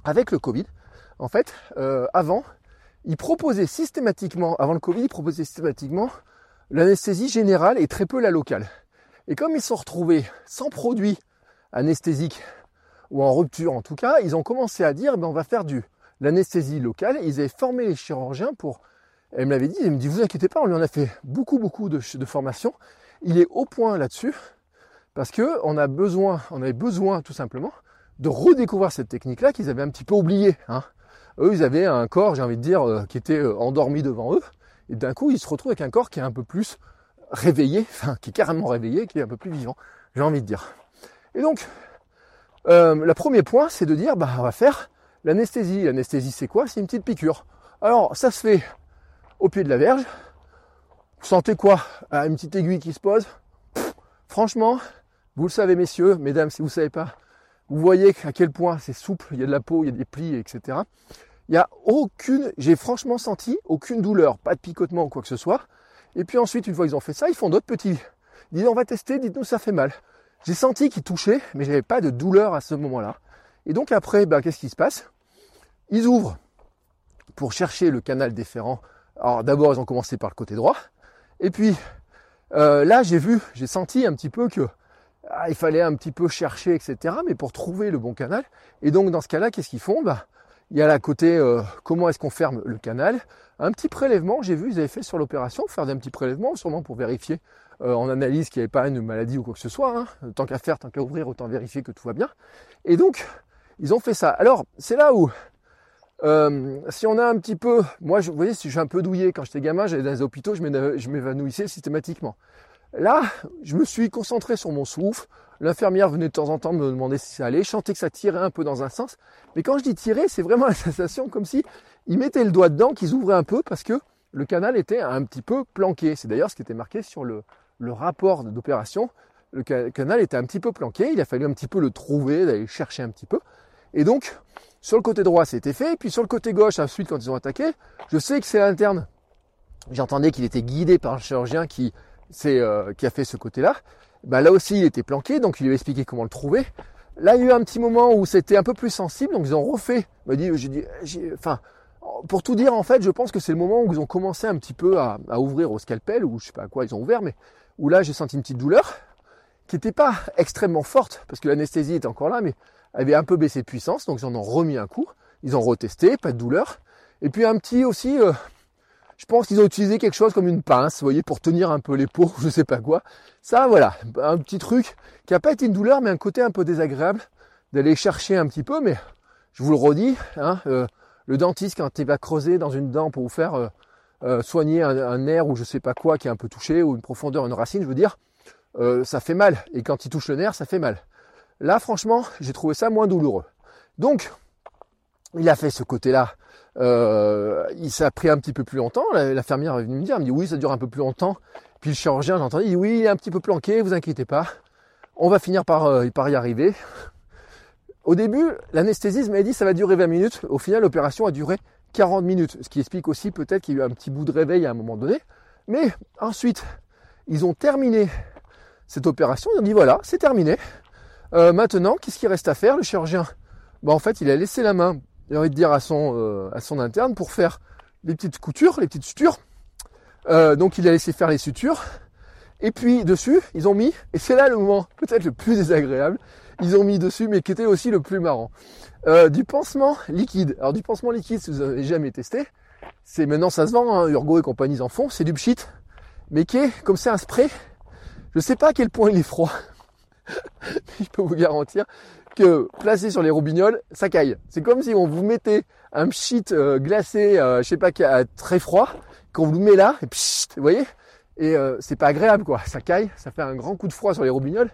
avec le Covid, en fait, euh, avant, il proposait systématiquement, avant le Covid, il proposait systématiquement l'anesthésie générale et très peu la locale. Et comme ils sont retrouvés sans produit anesthésique ou en rupture en tout cas, ils ont commencé à dire ben on va faire du l'anesthésie locale. Ils avaient formé les chirurgiens pour. Elle me l'avait dit, elle me dit vous inquiétez pas, on lui en a fait beaucoup beaucoup de, de formation. Il est au point là-dessus parce que on avait besoin tout simplement de redécouvrir cette technique-là qu'ils avaient un petit peu oubliée. Hein eux, ils avaient un corps, j'ai envie de dire, euh, qui était euh, endormi devant eux. Et d'un coup, ils se retrouvent avec un corps qui est un peu plus réveillé, *laughs* enfin, qui est carrément réveillé, qui est un peu plus vivant, j'ai envie de dire. Et donc, euh, le premier point, c'est de dire, bah, on va faire l'anesthésie. L'anesthésie, c'est quoi? C'est une petite piqûre. Alors, ça se fait au pied de la verge. Vous sentez quoi? Une petite aiguille qui se pose. franchement, vous le savez, messieurs, mesdames, si vous ne savez pas, vous voyez à quel point c'est souple, il y a de la peau, il y a des plis, etc. Il n'y a aucune, j'ai franchement senti aucune douleur, pas de picotement ou quoi que ce soit. Et puis ensuite, une fois qu'ils ont fait ça, ils font d'autres petits. Ils disent on va tester, dites-nous ça fait mal. J'ai senti qu'ils touchaient, mais j'avais pas de douleur à ce moment-là. Et donc après, bah, qu'est-ce qui se passe? Ils ouvrent pour chercher le canal déférent Alors d'abord, ils ont commencé par le côté droit. Et puis euh, là, j'ai vu, j'ai senti un petit peu que ah, il fallait un petit peu chercher, etc. Mais pour trouver le bon canal. Et donc dans ce cas-là, qu'est-ce qu'ils font? Bah, Il y a la côté euh, comment est-ce qu'on ferme le canal. Un petit prélèvement, j'ai vu, ils avaient fait sur l'opération, faire des petits prélèvements, sûrement pour vérifier euh, en analyse qu'il n'y avait pas une maladie ou quoi que ce soit. Hein. Tant qu'à faire, tant qu'à ouvrir, autant vérifier que tout va bien. Et donc, ils ont fait ça. Alors, c'est là où euh, si on a un petit peu, moi, je, vous voyez, si je suis un peu douillé, quand j'étais gamin, j'allais dans les hôpitaux, je m'évanouissais systématiquement. Là, je me suis concentré sur mon souffle. L'infirmière venait de temps en temps me demander si ça allait. Je sentais que ça tirait un peu dans un sens. Mais quand je dis tirer, c'est vraiment *laughs* la sensation comme si ils mettaient le doigt dedans, qu'ils ouvraient un peu parce que le canal était un petit peu planqué. C'est d'ailleurs ce qui était marqué sur le, le rapport d'opération. Le canal était un petit peu planqué. Il a fallu un petit peu le trouver, d'aller chercher un petit peu. Et donc, sur le côté droit, c'était fait. Puis sur le côté gauche, ensuite, quand ils ont attaqué, je sais que c'est l'interne. J'entendais qu'il était guidé par un chirurgien qui, euh, qui a fait ce côté-là. Bah, là aussi, il était planqué, donc il lui a expliqué comment le trouver. Là, il y a eu un petit moment où c'était un peu plus sensible, donc ils ont refait. Me dit, j'ai dit, enfin, pour tout dire, en fait, je pense que c'est le moment où ils ont commencé un petit peu à, à, ouvrir au scalpel, ou je sais pas à quoi ils ont ouvert, mais où là, j'ai senti une petite douleur qui n'était pas extrêmement forte, parce que l'anesthésie était encore là, mais avait un peu baissé de puissance, donc ils en ont remis un coup, ils ont retesté, pas de douleur. Et puis un petit aussi, euh, je pense qu'ils ont utilisé quelque chose comme une pince, vous voyez, pour tenir un peu les peaux, je sais pas quoi. Ça, voilà, un petit truc qui a pas été une douleur, mais un côté un peu désagréable d'aller chercher un petit peu, mais je vous le redis, hein, euh, le dentiste quand il va creuser dans une dent pour vous faire euh, soigner un, un, nerf ou je sais pas quoi qui est un peu touché ou une profondeur, une racine, je veux dire, ça fait mal. Et quand il touche le nerf, ça fait mal. Là, franchement, j'ai trouvé ça moins douloureux. Donc, il a fait ce côté-là. Euh, il s'est pris un petit peu plus longtemps. L'infirmière est venue me dire, elle me dit oui, ça dure un peu plus longtemps. Puis le chirurgien, j'ai entendu, oui, il est un petit peu planqué, vous inquiétez pas. On va finir par, euh, y arriver. Au début, l'anesthésiste m'a dit ça va durer 20 minutes. Au final, l'opération a duré 40 minutes. Ce qui explique aussi peut-être qu'il y a eu un petit bout de réveil à un moment donné. Mais ensuite, ils ont terminé cette opération. Ils ont dit voilà, c'est terminé. Euh, maintenant, qu'est-ce qu'il reste à faire Le chirurgien, bah, en fait, il a laissé la main, j'ai envie de dire, à son, euh, à son interne pour faire les petites coutures, les petites sutures. Euh, donc, il a laissé faire les sutures. Et puis, dessus, ils ont mis, et c'est là le moment peut-être le plus désagréable, ils ont mis dessus, mais qui était aussi le plus marrant, du pansement liquide. Alors, du pansement liquide, si vous n'avez jamais testé, c'est maintenant ça se vend, hein, Urgo et compagnie en font, c'est du pchit, mais qui est comme c'est un spray. Je sais pas à quel point il est froid. *laughs* je peux vous garantir que placé sur les roubignoles, ça caille. C'est comme si on vous mettait un pchit euh, glacé, euh, je sais pas, très froid, qu'on vous met là, et pchit, vous voyez? Et euh, c'est pas agréable quoi, ça caille, ça fait un grand coup de froid sur les roubignoles.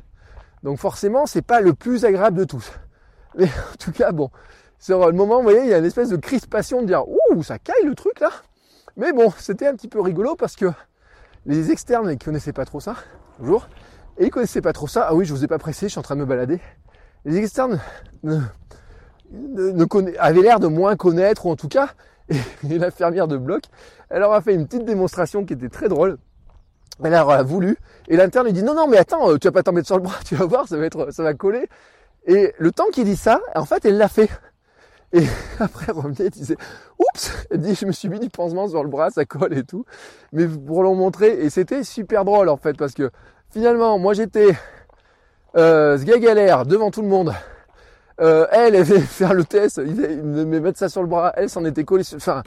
Donc forcément, c'est pas le plus agréable de tous. *laughs* Mais en tout cas, bon, sur le moment, vous voyez, il y a une espèce de crispation de dire, ouh, ça caille le truc là. Mais bon, c'était un petit peu rigolo parce que les externes, ils connaissaient pas trop ça. Bonjour. Et ils connaissaient pas trop ça. Ah oui, je vous ai pas pressé, je suis en train de me balader. Les externes ne, ne, avaient l'air de moins connaître, ou en tout cas, *laughs* et, l'infirmière de bloc, elle leur a fait une petite démonstration qui était très drôle. Elle leur a voulu, et l'interne lui dit non, non, mais attends, tu vas pas t'en mettre sur le bras, *laughs* tu vas voir, ça va être, ça va coller. Et le temps qu'il dit ça, en fait, elle l'a fait. Et *laughs* après, elle revenait et disait, oups, elle dit, je me suis mis du pansement sur le bras, ça colle et tout. Mais pour leur montrer, et c'était super drôle, en fait, parce que Finalement, moi j'étais euh, ce galère devant tout le monde. Euh, elle, elle fait *laughs* faire le test, il me mettre ça sur le bras. Elle s'en était collée, sur, enfin,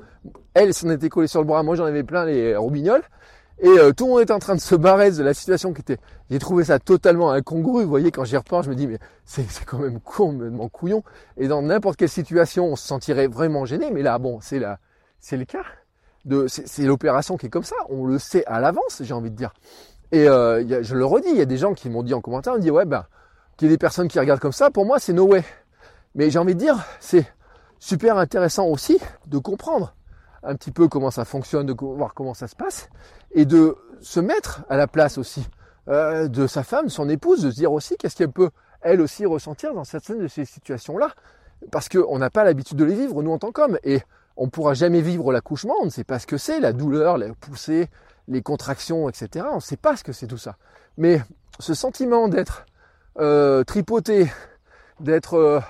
elle s'en était collée sur le bras. Moi, j'en avais plein les roubignoles. Et euh, tout le monde était en train de se barrer de la situation qui était. J'ai trouvé ça totalement incongru. Vous voyez, quand j'y repense, je me dis mais c'est quand même complètement couillon. Et dans n'importe quelle situation, on se sentirait vraiment gêné. Mais là, bon, c'est c'est le cas. C'est l'opération qui est comme ça. On le sait à l'avance, j'ai envie de dire. Et euh, je le redis, il y a des gens qui m'ont dit en commentaire, on dit ouais ben, qu'il y ait des personnes qui regardent comme ça, pour moi c'est no way. Mais j'ai envie de dire, c'est super intéressant aussi de comprendre un petit peu comment ça fonctionne, de voir comment ça se passe, et de se mettre à la place aussi euh, de sa femme, son épouse, de se dire aussi qu'est-ce qu'elle peut elle aussi ressentir dans certaines de ces situations-là, parce qu'on n'a pas l'habitude de les vivre nous en tant qu'hommes, et on ne pourra jamais vivre l'accouchement, on ne sait pas ce que c'est, la douleur, la poussée, les contractions, etc. On ne sait pas ce que c'est tout ça. Mais ce sentiment d'être euh, tripoté, d'être euh,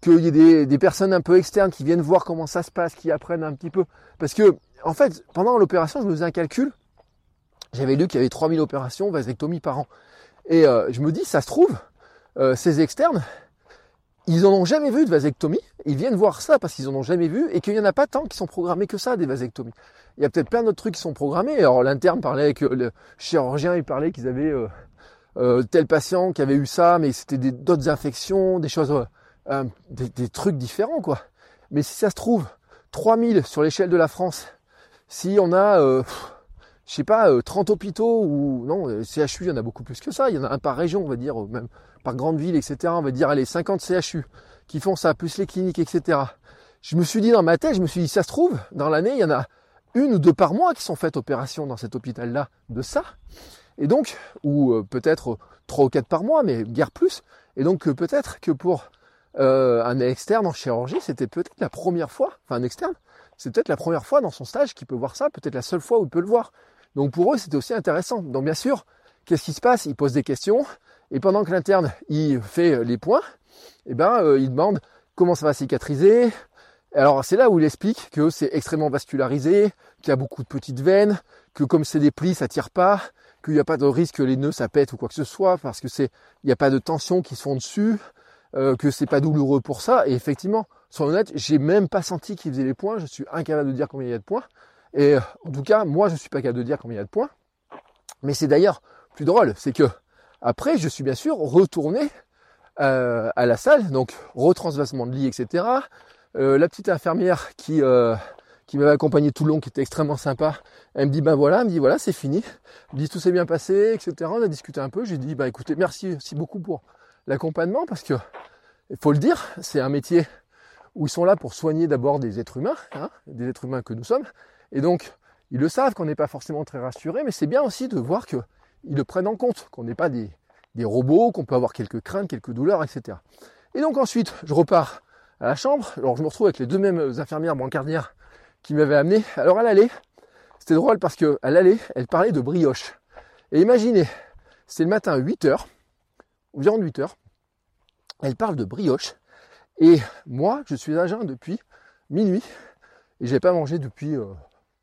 qu'il y ait des, personnes un peu externes qui viennent voir comment ça se passe, qui apprennent un petit peu. Parce que en fait, pendant l'opération, je me faisais un calcul. J'avais lu qu'il y avait 3000 opérations vasectomie par an. Et euh, je me dis, ça se trouve, ces externes, ils en ont jamais vu de vasectomie. Ils viennent voir ça parce qu'ils en ont jamais vu et qu'il n'y en a pas tant qui sont programmés que ça, des vasectomies. Il y a peut-être plein d'autres trucs qui sont programmés. Alors l'interne parlait avec le chirurgien, il parlait qu'ils avaient euh, tel patient qui avait eu ça, mais c'était d'autres infections, des choses, des, des, trucs différents quoi. Mais si ça se trouve, 3000 sur l'échelle de la France, si on a, euh, je sais pas, 30 hôpitaux ou non, CHU, il y en a beaucoup plus que ça. Il y en a un par région, on va dire, même par grande ville, etc. On va dire, allez, 50 CHU qui font ça, plus les cliniques, etc. Je me suis dit dans ma tête, je me suis dit, ça se trouve, dans l'année, il y en a une ou deux par mois qui sont faites opérations dans cet hôpital-là de ça. Et donc, ou euh, peut-être trois ou quatre par mois, mais guère plus. Et donc peut-être que pour euh, un externe en chirurgie, c'était peut-être la première fois, enfin un externe, c'est peut-être la première fois dans son stage qu'il peut voir ça, peut-être la seule fois où il peut le voir. Donc pour eux, c'était aussi intéressant. Donc bien sûr, qu'est-ce qui se passe? Il pose des questions, et pendant que l'interne il fait les points, eh ben euh, il demande comment ça va cicatriser. Alors c'est là où il explique que c'est extrêmement vascularisé, qu'il y a beaucoup de petites veines, que comme c'est des plis, ça tire pas, qu'il n'y a pas de risque que les nœuds ça pète ou quoi que ce soit, parce que c'est, il n'y a pas de tension qui se font dessus, euh, que c'est pas douloureux pour ça. Et effectivement, soyons honnêtes, j'ai même pas senti qu'il faisait les points. Je suis incapable de dire combien il y a de points. Et en tout cas, moi, je suis pas capable de dire combien il y a de points. Mais c'est d'ailleurs plus drôle, c'est que après, je suis bien sûr retourné euh, à la salle, donc retransvasement de lit, etc. Euh, la petite infirmière qui qui m'avait accompagné tout le long, qui était extrêmement sympa, elle me dit ben voilà, elle me dit voilà, c'est fini. Elle me dit tout s'est bien passé, etc. On a discuté un peu. J'ai dit bah écoutez, merci, merci beaucoup pour l'accompagnement parce que, il faut le dire, c'est un métier où ils sont là pour soigner d'abord des êtres humains, hein, des êtres humains que nous sommes. Et donc, ils le savent qu'on n'est pas forcément très rassuré, mais c'est bien aussi de voir qu'ils le prennent en compte, qu'on n'est pas des, robots, qu'on peut avoir quelques craintes, quelques douleurs, etc. Et donc ensuite, je repars à la chambre. Alors je me retrouve avec les deux mêmes infirmières brancardières qui m'avaient amené. Alors à l'aller, c'était drôle parce qu'à l'aller, elle parlait de brioche. Et imaginez, c'était le matin à 8 heures, environ 8 heures. Elle parle de brioche. Et moi, je suis à depuis minuit. Et j'ai pas mangé depuis, euh,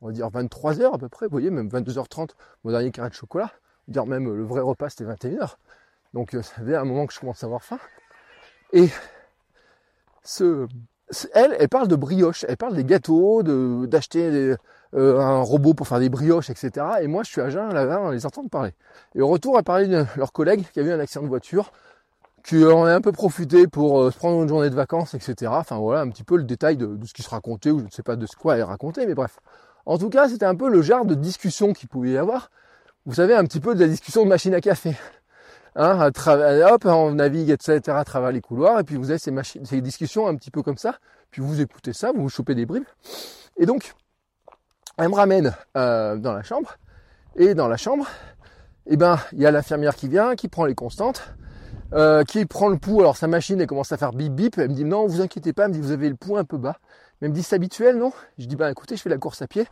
on va dire, 23 heures à peu près. Vous voyez, même 22h30, mon dernier carré de chocolat. Dire même euh, le vrai repas, c'était 21h. Donc, euh, ça fait un moment que je commence à avoir faim. Et ce, elle, elle parle de brioche. Elle parle des gâteaux, de, d'acheter un robot pour faire des brioches, etc. Et moi, je suis à jeun là-bas en les entendre parler. Et au retour, elle parlait de leur collègue qui a eu un accident de voiture qui en a un peu profité pour euh, se prendre une journée de vacances, etc. Enfin voilà, un petit peu le détail de, ce qui se racontait, ou je ne sais pas de quoi elle racontait, mais bref. En tout cas, c'était un peu le genre de discussion qu'il pouvait y avoir. Vous savez, un petit peu de la discussion de machine à café. *laughs* Hein, hop, on navigue, etc., à travers les couloirs, et puis vous avez ces discussions un petit peu comme ça, puis vous écoutez ça, vous vous chopez des bribes. Et donc, elle me ramène euh, dans la chambre, et dans la chambre, eh ben, il y a l'infirmière qui vient, qui prend les constantes, euh, qui prend le pouls. Alors sa machine, elle commence à faire bip bip. Elle me dit non, vous inquiétez pas. Elle me dit vous avez le pouls un peu bas. Mais me dit c'est habituel, non? Je dis bah écoutez, je fais la course à pied.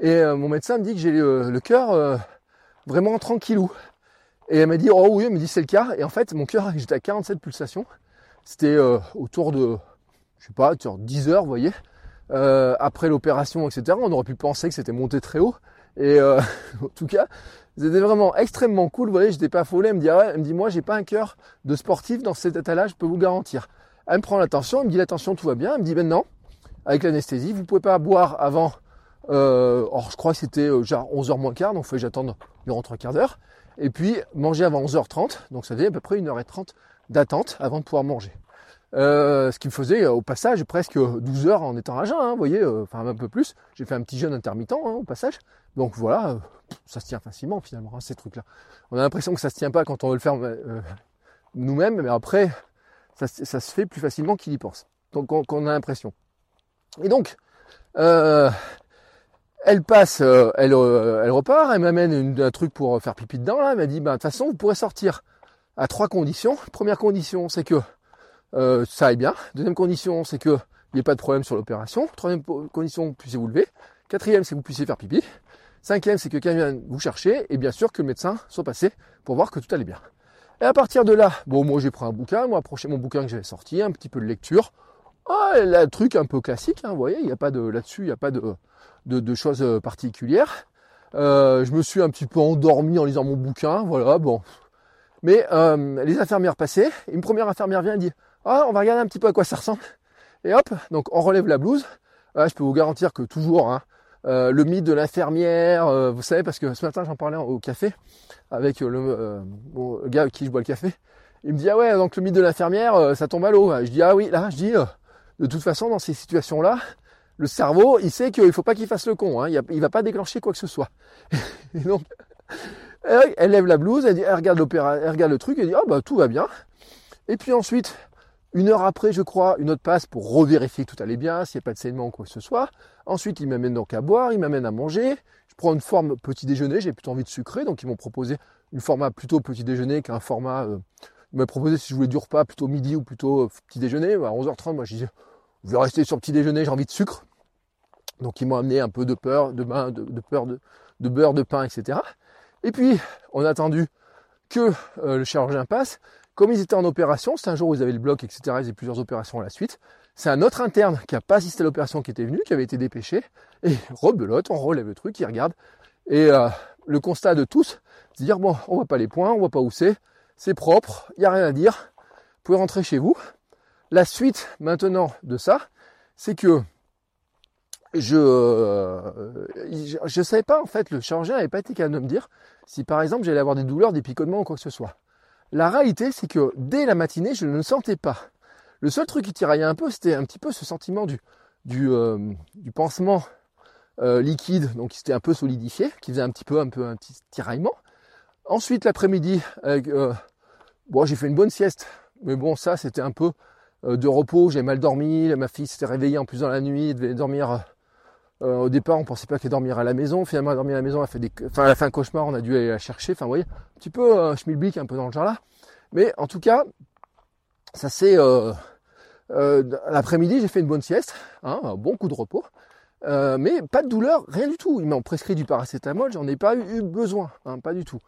Et euh, mon médecin me dit que j'ai le, le cœur euh, vraiment tranquillou. Et elle m'a dit oh oui, elle me dit c'est le cas. Et en fait, mon cœur, *laughs* j'étais à 47 pulsations. C'était autour de, je sais pas, 10 heures, vous voyez. après l'opération, etc. On aurait pu penser que c'était monté très haut. Et *laughs* en tout cas, c'était vraiment extrêmement cool. Vous voyez, j'étais pas affolé. Elle me dit, ah elle me dit, moi, j'ai pas un cœur de sportif dans cet état-là, je peux vous garantir. Elle me prend l'attention, elle me dit, l'attention, tout va bien. Elle me dit, maintenant, avec l'anesthésie, vous pouvez pas boire avant, euh, or, je crois que c'était euh, genre 11h moins quart, donc il faut que j'attende environ trois quarts d'heure. Et puis, manger avant 11h30, donc ça fait à peu près 1h30 d'attente avant de pouvoir manger. Euh, ce qui me faisait au passage presque 12 heures en étant à jeun, hein, vous voyez, enfin un peu plus. J'ai fait un petit jeûne intermittent hein, au passage. Donc voilà, ça se tient facilement finalement, hein, ces trucs-là. On a l'impression que ça se tient pas quand on veut le faire nous-mêmes, mais après, ça, se fait plus facilement qu'il y pense. Donc on, a l'impression. Et donc, elle passe, elle, elle repart, elle m'amène un truc pour faire pipi dedans. Là, elle m'a dit, ben, de toute façon, vous pourrez sortir à trois conditions. Première condition, c'est que euh, ça aille bien. Deuxième condition, c'est qu'il n'y ait pas de problème sur l'opération. Troisième condition, vous puissiez vous lever. Quatrième, c'est que vous puissiez faire pipi. Cinquième, c'est que quelqu'un vienne vous chercher. Et bien sûr, que le médecin soit passé pour voir que tout allait bien. Et à partir de là, bon, moi j'ai pris un bouquin, moi approché mon bouquin que j'avais sorti, un petit peu de lecture. Ah, le truc un peu classique, hein, vous voyez, il n'y a pas de là-dessus, il n'y a pas de, de, choses particulières. Euh, je me suis un petit peu endormi en lisant mon bouquin, voilà, bon. Mais euh, les infirmières passaient, une première infirmière vient et dit Ah, on va regarder un petit peu à quoi ça ressemble. Et hop, donc on relève la blouse. Ah, je peux vous garantir que toujours, hein, euh, le mythe de l'infirmière, vous savez, parce que ce matin j'en parlais au café avec le, gars avec qui je bois le café. Il me dit ah ouais donc le mythe de l'infirmière ça tombe à l'eau. Je dis ah oui là je dis de toute façon, dans ces situations-là, le cerveau, il sait qu'il ne faut pas qu'il fasse le con. Hein. Il ne va pas déclencher quoi que ce soit. *laughs* Et donc, elle lève la blouse, elle, regarde l'opéra, regarde le truc, elle dit, oh bah tout va bien. Et puis ensuite, une heure après, je crois, une autre passe pour revérifier que tout allait bien, s'il n'y a pas de saignement ou quoi que ce soit. Ensuite, il m'amène donc à boire, il m'amène à manger. Je prends une forme petit déjeuner, j'ai plutôt envie de sucrer, donc ils m'ont proposé une format plutôt petit déjeuner qu'un format euh, il m'a proposé si je voulais du repas plutôt midi ou plutôt euh, petit déjeuner. À 11h30, moi je disais, je vais rester sur petit déjeuner, j'ai envie de sucre. Donc ils m'ont amené un peu de peur, de bain, de, peur, de, beurre, de pain, etc. Et puis on a attendu que euh, le chirurgien passe. Comme ils étaient en opération, c'est un jour où ils avaient le bloc, etc. Ils avaient plusieurs opérations à la suite. C'est un autre interne qui n'a pas assisté à l'opération qui était venu, qui avait été dépêché. Et rebelote, on relève le truc, il regarde. Et euh, le constat de tous, c'est de dire bon, on voit pas les points, on voit pas où c'est c'est propre, il n'y a rien à dire, vous pouvez rentrer chez vous. La suite maintenant de ça, c'est que je ne euh, savais pas en fait, le chirurgien n'avait pas été capable de me dire si par exemple j'allais avoir des douleurs, des picotements ou quoi que ce soit. La réalité, c'est que dès la matinée, je ne le sentais pas. Le seul truc qui tiraillait un peu, c'était un petit peu ce sentiment du, euh, pansement euh, liquide, donc qui s'était un peu solidifié, qui faisait un petit peu un peu un petit tiraillement. Ensuite, l'après-midi, bon, j'ai fait une bonne sieste, mais bon, ça, c'était un peu de repos. J'ai mal dormi. Ma fille s'était réveillée en plus dans la nuit, elle devait dormir. Euh, au départ, on pensait pas qu'elle dormirait à la maison. Finalement, elle a dormi à la maison. Elle a fait des, enfin, a fait un cauchemar. On a dû aller la chercher. Enfin, voyez, un petit peu euh, schmilblick, un peu dans le genre là. Mais en tout cas, ça c'est l'après-midi, j'ai fait une bonne sieste, hein, un bon coup de repos. mais pas de douleur, rien du tout. Ils m'ont prescrit du paracétamol, j'en ai pas eu, besoin, hein, pas du tout.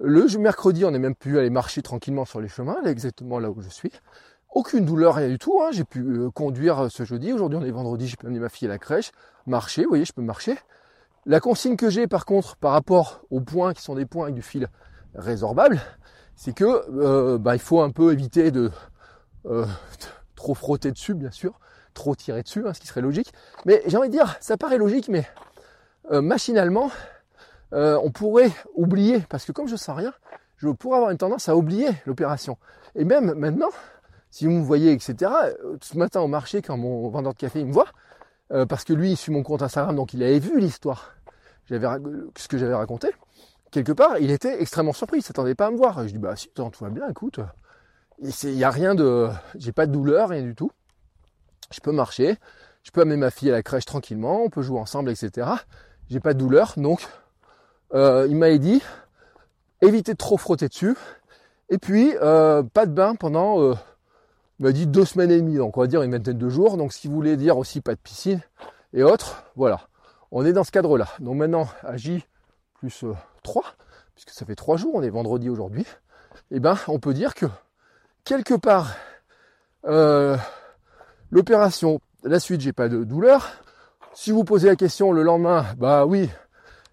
Le mercredi, on est même pu aller marcher tranquillement sur les chemins, là exactement là où je suis. Aucune douleur, rien du tout. Hein. J'ai pu euh, conduire euh, ce jeudi. Aujourd'hui, on est vendredi, j'ai pu amener ma fille à la crèche, marcher. Vous voyez, je peux marcher. La consigne que j'ai, par contre, par rapport aux points qui sont des points avec du fil résorbable, c'est que euh, bah, il faut un peu éviter de trop frotter dessus, bien sûr, trop tirer dessus, hein, ce qui serait logique. Mais j'ai envie de dire, ça paraît logique, mais machinalement, on pourrait oublier, parce que comme je ne sens rien, je pourrais avoir une tendance à oublier l'opération. Et même maintenant, si vous me voyez, etc., euh, ce matin au marché, quand mon vendeur de café me voit, euh, parce que lui il suit mon compte Instagram, donc il avait vu l'histoire, ce que j'avais raconté, quelque part, il était extrêmement surpris, il s'attendait pas à me voir. je dis, bah si, tout va bien, écoute, il n'y a rien de... J'ai pas de douleur, rien du tout. Je peux marcher, je peux amener ma fille à la crèche tranquillement, on peut jouer ensemble, etc. J'ai pas de douleur, donc euh, il m'a dit évitez de trop frotter dessus. Et puis pas de bain pendant il dit deux semaines et demie, donc on va dire une vingtaine de jours. Donc ce qui voulait dire aussi pas de piscine et autres, voilà. On est dans ce cadre-là. Donc maintenant à J plus 3, puisque ça fait trois jours, on est vendredi aujourd'hui, et eh ben on peut dire que quelque part l'opération, la suite j'ai pas de douleur. Si vous posez la question le lendemain, bah oui,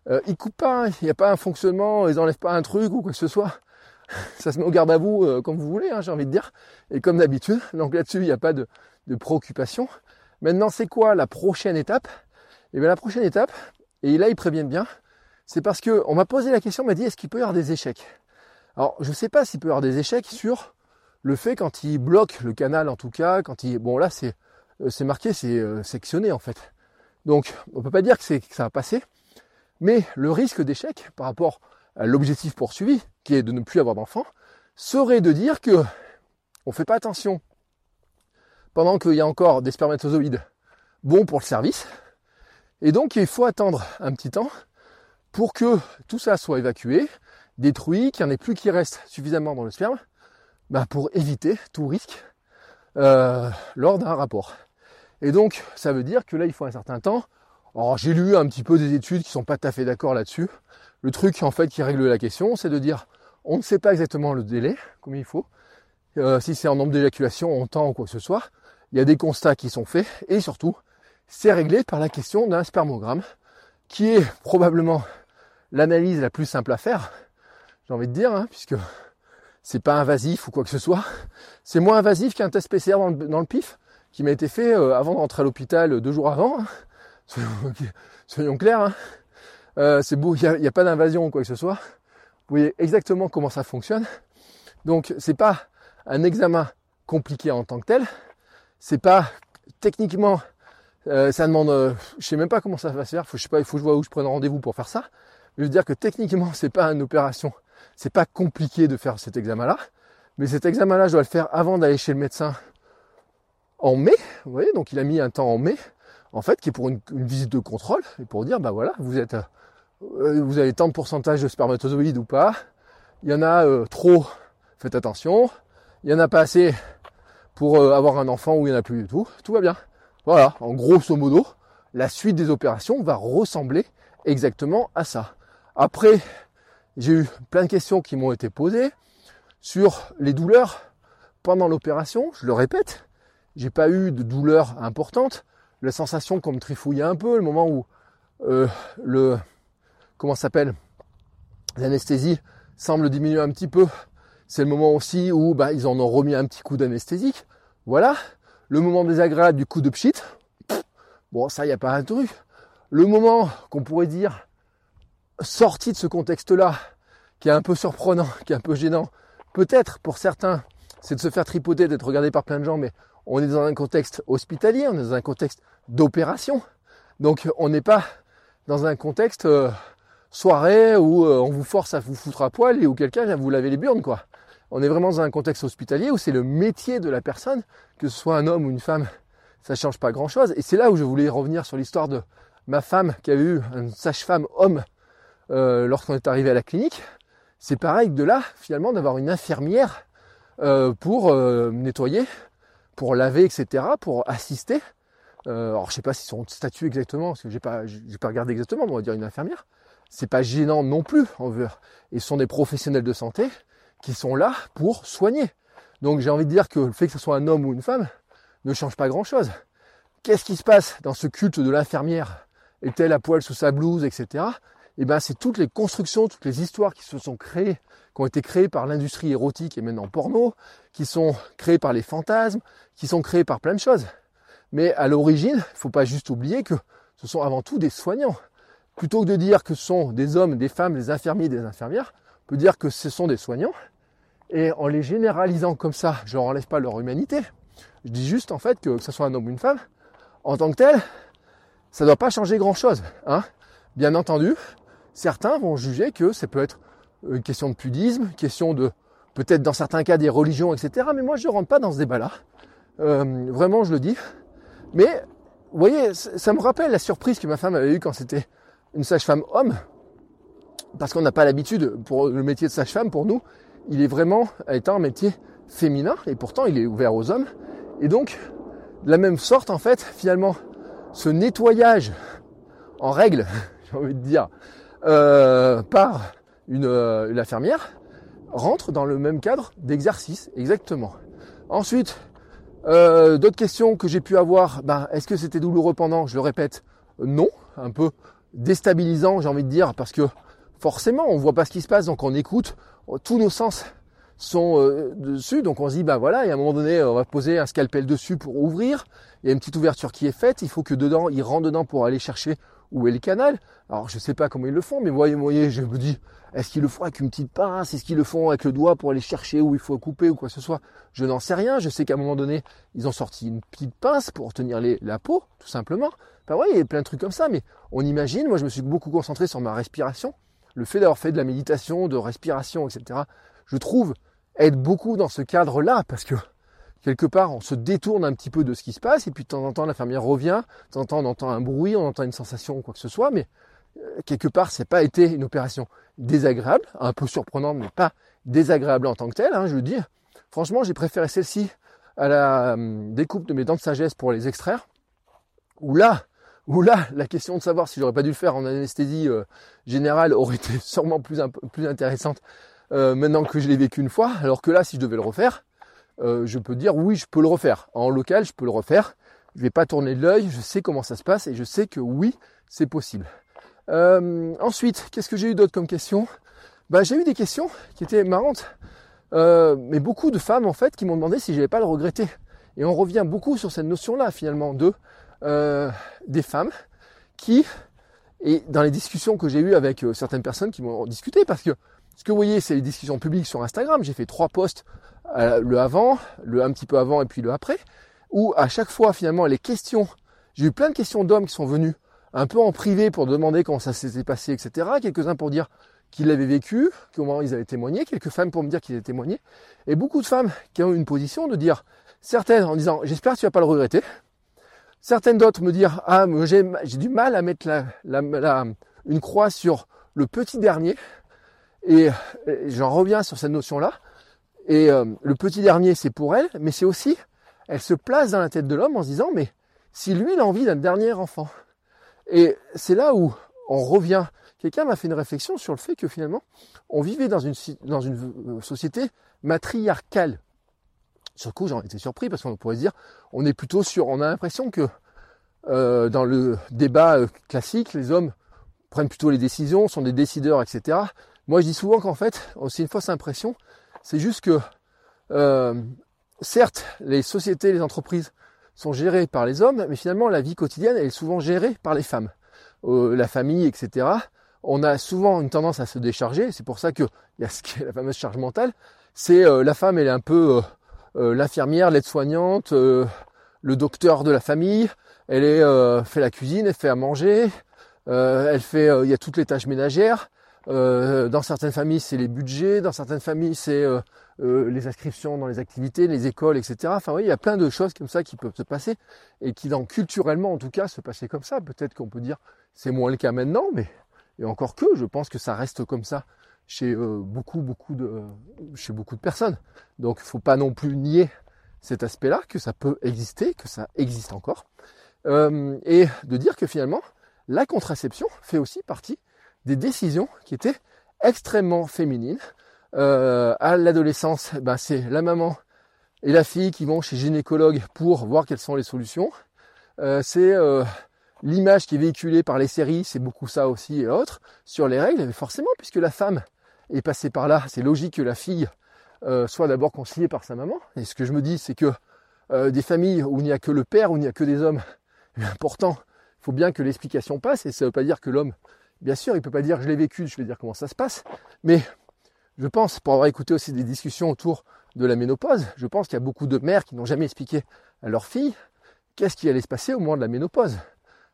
euh, ils coupent pas, il n'y a pas un fonctionnement, ils enlèvent pas un truc ou quoi que ce soit. Ça se met au garde à vous euh, comme vous voulez, hein, j'ai envie de dire. Et comme d'habitude, *laughs* donc là-dessus, il n'y a pas de, préoccupation. Maintenant, c'est quoi la prochaine étape? Et eh bien la prochaine étape, et là ils préviennent bien, c'est parce que on m'a posé la question, on m'a dit est-ce qu'il peut y avoir des échecs? Alors je ne sais pas s'il peut y avoir des échecs sur le fait quand il bloque le canal en tout cas, quand il. Bon là c'est euh, c'est marqué, c'est sectionné en fait. Donc on peut pas dire que, que ça va passer. Mais le risque d'échec par rapport l'objectif poursuivi, qui est de ne plus avoir d'enfants, serait de dire que on ne fait pas attention pendant qu'il y a encore des spermatozoïdes bons pour le service. Et donc il faut attendre un petit temps pour que tout ça soit évacué, détruit, qu'il n'y en ait plus qui reste suffisamment dans le sperme, bah, pour éviter tout risque euh, lors d'un rapport. Et donc ça veut dire que là il faut un certain temps alors j'ai lu un petit peu des études qui sont pas tout à fait d'accord là-dessus. Le truc en fait qui règle la question, c'est de dire on ne sait pas exactement le délai, combien il faut, euh, si c'est en nombre d'éjaculation, en temps ou quoi que ce soit. il y a des constats qui sont faits et surtout, c'est réglé par la question d'un spermogramme qui est probablement l'analyse la plus simple à faire, j'ai envie de dire, hein, puisque c'est pas invasif ou quoi que ce soit. C'est moins invasif qu'un test PCR dans le, pif qui m'a été fait euh, avant de rentrer à l'hôpital deux jours avant. Hein. *laughs* Soyons, clairs, hein. Euh, c'est beau, il n'y a, pas d'invasion ou quoi que ce soit. Vous voyez exactement comment ça fonctionne. Donc c'est pas un examen compliqué en tant que tel. C'est pas techniquement, euh, ça demande, euh, je sais même pas comment ça va se faire. Faut, je sais pas, il faut que je vois où je prenne rendez-vous pour faire ça. Je veux dire que techniquement, c'est pas une opération, c'est pas compliqué de faire cet examen-là. Mais cet examen-là, je dois le faire avant d'aller chez le médecin en mai. Vous voyez, donc il a mis un temps en mai, en fait, qui est pour une, visite de contrôle et pour dire, bah voilà, vous êtes, euh, vous avez tant de pourcentage de spermatozoïdes ou pas. Il y en a trop, faites attention. Il y en a pas assez pour avoir un enfant ou il n'y en a plus du tout. Tout va bien. Voilà, en grosso modo, la suite des opérations va ressembler exactement à ça. Après, j'ai eu plein de questions qui m'ont été posées sur les douleurs pendant l'opération. Je le répète, j'ai pas eu de douleurs importantes. La sensation qu'on me trifouillait un peu, le moment où euh, le comment s'appelle? L'anesthésie semble diminuer un petit peu. C'est le moment aussi où bah, ils en ont remis un petit coup d'anesthésique. Voilà. Le moment désagréable du coup de pchit. Bon, ça, il n'y a pas un truc. Le moment qu'on pourrait dire sorti de ce contexte-là, qui est un peu surprenant, qui est un peu gênant, peut-être pour certains, c'est de se faire tripoter, d'être regardé par plein de gens, mais on est dans un contexte hospitalier, on est dans un contexte d'opération. Donc on n'est pas dans un contexte euh, soirée où euh, on vous force à vous foutre à poil et où quelqu'un vient vous laver les burnes, quoi. On est vraiment dans un contexte hospitalier où c'est le métier de la personne, que ce soit un homme ou une femme, ça change pas grand chose. Et c'est là où je voulais revenir sur l'histoire de ma femme qui avait eu une sage-femme homme euh, lorsqu'on est arrivé à la clinique. C'est pareil de là, finalement, d'avoir une infirmière euh, pour euh, nettoyer, pour laver, etc., pour assister. alors je sais pas si son statut exactement, parce que j'ai pas, j'ai pas regardé exactement, mais on va dire une infirmière. C'est pas gênant non plus, en veut. Ce sont des professionnels de santé qui sont là pour soigner. Donc j'ai envie de dire que le fait que ce soit un homme ou une femme ne change pas grand-chose. Qu'est-ce qui se passe dans ce culte de l'infirmière? Est-elle à poil sous sa blouse, etc. Eh ben c'est toutes les constructions, toutes les histoires qui se sont créées, qui ont été créées par l'industrie érotique et maintenant porno, qui sont créées par les fantasmes, qui sont créées par plein de choses. Mais à l'origine, il faut pas juste oublier que ce sont avant tout des soignants. Plutôt que de dire que ce sont des hommes, des femmes, des infirmiers, des infirmières, on peut dire que ce sont des soignants. Et en les généralisant comme ça, je leur enlève pas leur humanité. Je dis juste en fait que, ce soit un homme ou une femme, en tant que tel, ça ne doit pas changer grand chose. Hein. Bien entendu, certains vont juger que ça peut être une question de pudisme, une question de peut-être dans certains cas des religions, etc. Mais moi je ne rentre pas dans ce débat-là. Euh, vraiment, je le dis. Mais vous voyez, ça me rappelle la surprise que ma femme avait eue quand c'était une sage-femme homme, parce qu'on n'a pas l'habitude pour le métier de sage-femme, pour nous, il est vraiment un métier féminin et pourtant il est ouvert aux hommes. Et donc, de la même sorte, en fait, finalement, ce nettoyage en règle, *laughs* j'ai envie de dire, euh, par une, euh, infirmière, rentre dans le même cadre d'exercice, exactement. Ensuite, euh, d'autres questions que j'ai pu avoir, ben, est-ce que c'était douloureux pendant? Je le répète, non, un peu déstabilisant, j'ai envie de dire, parce que forcément, on voit pas ce qui se passe, donc on écoute, tous nos sens sont euh, dessus, donc on se dit, bah voilà, et à un moment donné, on va poser un scalpel dessus pour ouvrir, il y a une petite ouverture qui est faite, il faut que dedans, il rentre dedans pour aller chercher où est le canal. Alors je sais pas comment ils le font, mais voyez, voyez, je me dis, est-ce qu'ils le font avec une petite pince, est-ce qu'ils le font avec le doigt pour aller chercher où il faut couper ou quoi que ce soit? Je n'en sais rien, je sais qu'à un moment donné, ils ont sorti une petite pince pour tenir la peau, tout simplement. Bah ouais, il y a plein de trucs comme ça, mais on imagine, moi je me suis beaucoup concentré sur ma respiration, le fait d'avoir fait de la méditation, de respiration, etc., je trouve être beaucoup dans ce cadre-là, parce que quelque part, on se détourne un petit peu de ce qui se passe, et puis de temps en temps, l'infirmière revient, de temps en temps, on entend un bruit, on entend une sensation ou quoi que ce soit, mais euh, quelque part, c'est pas été une opération désagréable, un peu surprenante, mais pas désagréable en tant que telle, hein, je veux dire. Franchement, j'ai préféré celle-ci à la euh, découpe de mes dents de sagesse pour les extraire, où là, où là, la question de savoir si j'aurais pas dû le faire en anesthésie euh, générale aurait été *laughs* sûrement plus, plus intéressante euh, maintenant que je l'ai vécu une fois. Alors que là, si je devais le refaire, euh, je peux dire oui, je peux le refaire. En local, je peux le refaire. Je vais pas tourner l'œil, je sais comment ça se passe et je sais que oui, c'est possible. Euh, ensuite, qu'est-ce que j'ai eu d'autre comme question? Bah, J'ai eu des questions qui étaient marrantes, euh, mais beaucoup de femmes en fait qui m'ont demandé si je n'allais pas le regretter. Et on revient beaucoup sur cette notion-là finalement de des femmes qui, et dans les discussions que j'ai eues avec certaines personnes qui m'ont discuté, parce que ce que vous voyez, c'est les discussions publiques sur Instagram. J'ai fait trois posts, le avant, le un petit peu avant et puis le après, où à chaque fois finalement les questions, j'ai eu plein de questions d'hommes qui sont venus un peu en privé pour demander comment ça s'était passé, etc. Quelques-uns pour dire qu'ils l'avaient vécu, comment ils avaient témoigné, quelques femmes pour me dire qu'ils avaient témoigné, et beaucoup de femmes qui ont eu une position de dire, certaines en disant j'espère que tu vas pas le regretter, certaines d'autres me dire ah j'ai du mal à mettre une croix sur le petit dernier, et, j'en reviens sur cette notion-là. Et euh, le petit dernier, c'est pour elle, mais c'est aussi, elle se place dans la tête de l'homme en se disant, mais si lui, il a envie d'un dernier enfant. Et c'est là où on revient. Quelqu'un m'a fait une réflexion sur le fait que finalement, on vivait dans une, euh, société matriarcale. Sur le coup, j'en étais surpris parce qu'on pourrait se dire, on est plutôt sur, on a l'impression que euh, dans le débat classique, les hommes prennent plutôt les décisions, sont des décideurs, etc. Moi, je dis souvent qu'en fait, c'est une fausse impression. C'est juste que, euh, certes, les sociétés, les entreprises sont gérées par les hommes, mais finalement, la vie quotidienne, elle est souvent gérée par les femmes. Euh, la famille, etc. On a souvent une tendance à se décharger. C'est pour ça qu'il y a ce la fameuse charge mentale. C'est euh, la femme, elle est un peu l'infirmière, l'aide-soignante, le docteur de la famille. Elle fait la cuisine, elle fait à manger. elle fait, il y a toutes les tâches ménagères. Euh, dans certaines familles, c'est les budgets, dans certaines familles, c'est euh, euh, les inscriptions dans les activités, les écoles, etc. Enfin, oui, il y a plein de choses comme ça qui peuvent se passer et qui, dans culturellement en tout cas, se passaient comme ça. Peut-être qu'on peut dire c'est moins le cas maintenant, mais et encore que, je pense que ça reste comme ça chez beaucoup, beaucoup de, chez beaucoup de personnes. Donc, il faut pas non plus nier cet aspect-là, que ça peut exister, que ça existe encore, et de dire que finalement, la contraception fait aussi partie des décisions qui étaient extrêmement féminines. Euh, à l'adolescence, ben c'est la maman et la fille qui vont chez gynécologue pour voir quelles sont les solutions. Euh, c'est euh, l'image qui est véhiculée par les séries, c'est beaucoup ça aussi et autres, sur les règles, mais forcément, puisque la femme est passée par là, c'est logique que la fille soit d'abord conseillée par sa maman. Et ce que je me dis, c'est que des familles où il n'y a que le père, où il n'y a que des hommes, *laughs* important, il faut bien que l'explication passe, et ça ne veut pas dire que l'homme Bien sûr, il ne peut pas dire je l'ai vécu, je vais dire comment ça se passe, mais je pense, pour avoir écouté aussi des discussions autour de la ménopause, je pense qu'il y a beaucoup de mères qui n'ont jamais expliqué à leur fille qu'est-ce qui allait se passer au moment de la ménopause.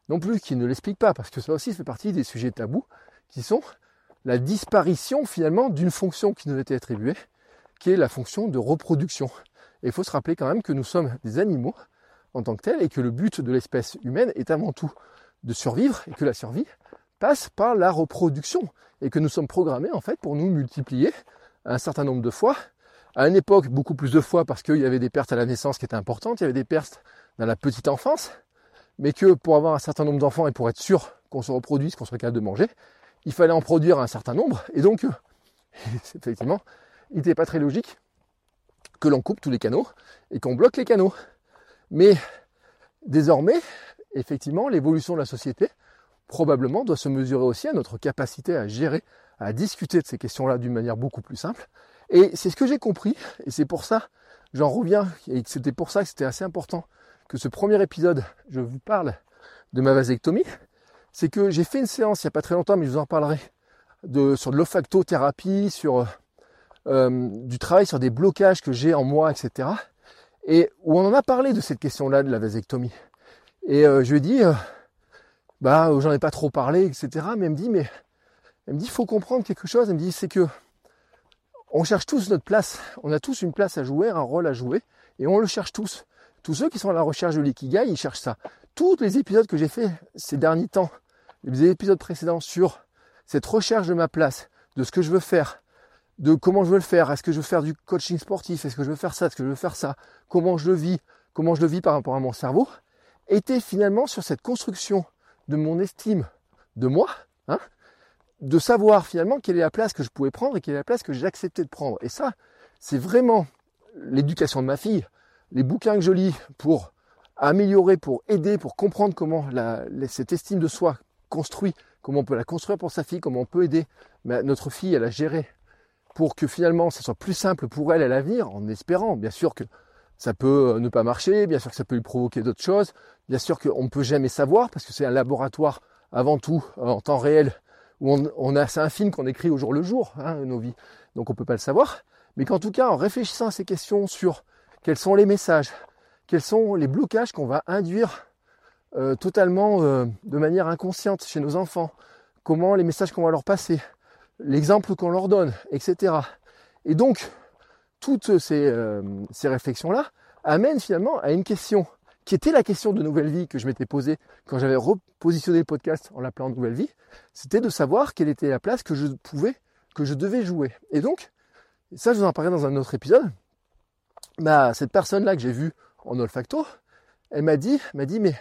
Non plus qui ne l'expliquent pas, parce que ça aussi fait partie des sujets tabous, qui sont la disparition finalement d'une fonction qui nous était attribuée, qui est la fonction de reproduction. Et il faut se rappeler quand même que nous sommes des animaux en tant que tels, et que le but de l'espèce humaine est avant tout de survivre, et que la survie, passe par la reproduction et que nous sommes programmés en fait pour nous multiplier un certain nombre de fois. À une époque, beaucoup plus de fois parce qu'il y avait des pertes à la naissance qui étaient importantes, il y avait des pertes dans la petite enfance, mais que pour avoir un certain nombre d'enfants et pour être sûr qu'on se reproduise, qu'on soit capable de manger, il fallait en produire un certain nombre. Et donc, *laughs* effectivement, il n'était pas très logique que l'on coupe tous les canaux et qu'on bloque les canaux. Mais désormais, effectivement, l'évolution de la société probablement doit se mesurer aussi à notre capacité à gérer, à discuter de ces questions-là d'une manière beaucoup plus simple. Et c'est ce que j'ai compris, et c'est pour ça, j'en reviens, et c'était pour ça que c'était assez important que ce premier épisode, je vous parle de ma vasectomie, c'est que j'ai fait une séance il n'y a pas très longtemps, mais je vous en parlerai, de, sur de l'ophactothérapie, sur euh, du travail sur des blocages que j'ai en moi, etc. Et où on en a parlé de cette question-là de la vasectomie. Et euh, je lui ai dit, euh, bah j'en ai pas trop parlé, etc. Mais elle me dit, mais elle me dit, il faut comprendre quelque chose. Elle me dit, c'est que on cherche tous notre place. On a tous une place à jouer, un rôle à jouer, et on le cherche tous. Tous ceux qui sont à la recherche de l'ikigai, ils cherchent ça. Tous les épisodes que j'ai fait ces derniers temps, les épisodes précédents sur cette recherche de ma place, de ce que je veux faire, de comment je veux le faire, est-ce que je veux faire du coaching sportif, est-ce que je veux faire ça, est-ce que je veux faire ça, comment je le vis, comment je le vis par rapport à mon cerveau, étaient finalement sur cette construction de mon estime de moi, hein, de savoir finalement quelle est la place que je pouvais prendre et quelle est la place que j'ai accepté de prendre. Et ça, c'est vraiment l'éducation de ma fille, les bouquins que je lis pour améliorer, pour aider, pour comprendre comment cette estime de soi construit, comment on peut la construire pour sa fille, comment on peut aider notre fille à la gérer pour que finalement ça soit plus simple pour elle à l'avenir, en espérant bien sûr que ça peut ne pas marcher, bien sûr que ça peut lui provoquer d'autres choses, bien sûr qu'on ne peut jamais savoir parce que c'est un laboratoire avant tout en temps réel où on, a c'est un film qu'on écrit au jour le jour, hein, nos vies, donc on ne peut pas le savoir, mais qu'en tout cas en réfléchissant à ces questions sur quels sont les messages, quels sont les blocages qu'on va induire euh, totalement euh, de manière inconsciente chez nos enfants, comment les messages qu'on va leur passer, l'exemple qu'on leur donne, etc. Et donc, toutes ces, euh, ces réflexions-là amènent finalement à une question qui était la question de nouvelle vie que je m'étais posée quand j'avais repositionné le podcast en l'appelant nouvelle vie, c'était de savoir quelle était la place que je pouvais, que je devais jouer. Et donc, ça je vous en parlerai dans un autre épisode, bah, cette personne-là que j'ai vue en olfacto, elle m'a dit, m'a dit, mais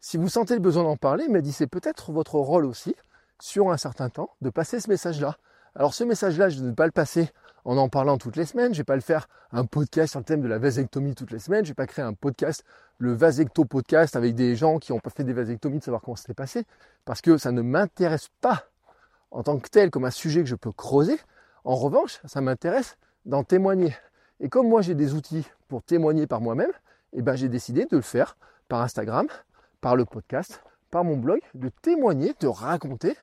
si vous sentez le besoin d'en parler, m'a dit, c'est peut-être votre rôle aussi, sur un certain temps, de passer ce message-là. Alors ce message-là, je ne vais pas le passer en en parlant toutes les semaines, je vais pas le faire un podcast sur le thème de la vasectomie toutes les semaines, je vais pas créer un podcast, le vasecto podcast avec des gens qui ont pas fait des vasectomies, de savoir comment c'était passé, parce que ça ne m'intéresse pas en tant que tel comme un sujet que je peux creuser. En revanche, ça m'intéresse d'en témoigner. Et comme moi j'ai des outils pour témoigner par moi-même, eh ben j'ai décidé de le faire par Instagram, par le podcast, par mon blog, de témoigner, de raconter,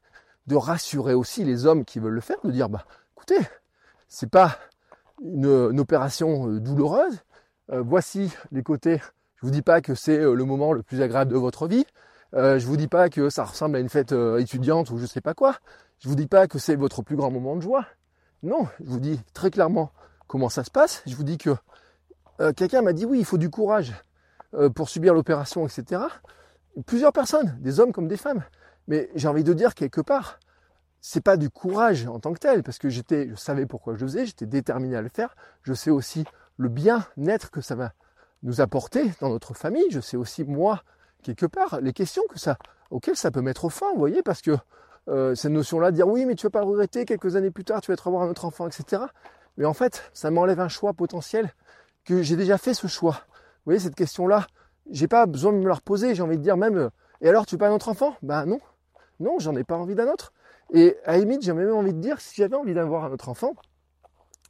de rassurer aussi les hommes qui veulent le faire, de dire bah écoutez, c'est pas une, opération euh, douloureuse. Euh, voici les côtés. Je vous dis pas que c'est euh, le moment le plus agréable de votre vie. Euh, je vous dis pas que ça ressemble à une fête étudiante ou je sais pas quoi. Je vous dis pas que c'est votre plus grand moment de joie. Non, je vous dis très clairement comment ça se passe. Je vous dis que quelqu'un m'a dit oui, il faut du courage pour subir l'opération, etc. Plusieurs personnes, des hommes comme des femmes. Mais j'ai envie de dire quelque part, c'est pas du courage en tant que tel, parce que j'étais, je savais pourquoi je le faisais, j'étais déterminé à le faire. Je sais aussi le bien-être que ça va nous apporter dans notre famille. Je sais aussi moi quelque part les questions que ça, auxquelles ça peut mettre fin, vous voyez, parce que euh, cette notion-là, de dire oui, mais tu vas pas le regretter, quelques années plus tard, tu vas être avoir un autre enfant, etc. Mais en fait, ça m'enlève un choix potentiel que j'ai déjà fait ce choix. Vous voyez, cette question-là, j'ai pas besoin de me la reposer, j'ai envie de dire même, euh, et alors tu veux pas un autre enfant? Ben non, non, j'en ai pas envie d'un autre. Et à la j'ai même envie de dire, si j'avais envie d'avoir un autre enfant,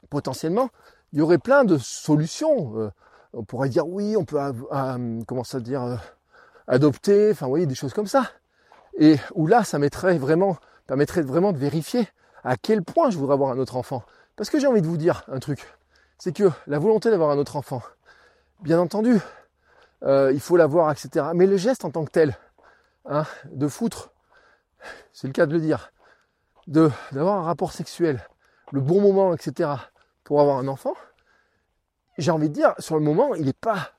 potentiellement, il y aurait plein de solutions. Euh, on pourrait dire oui, on peut, euh, comment dire, euh, adopter, enfin, vous voyez, des choses comme ça. Et où là, ça mettrait vraiment, permettrait vraiment de vérifier à quel point je voudrais avoir un autre enfant. Parce que j'ai envie de vous dire un truc, c'est que la volonté d'avoir un autre enfant, bien entendu, il faut l'avoir, etc. Mais le geste en tant que tel, hein, de foutre, c'est le cas de le dire, d'avoir un rapport sexuel, le bon moment, etc. pour avoir un enfant, j'ai envie de dire, sur le moment, il n'est pas,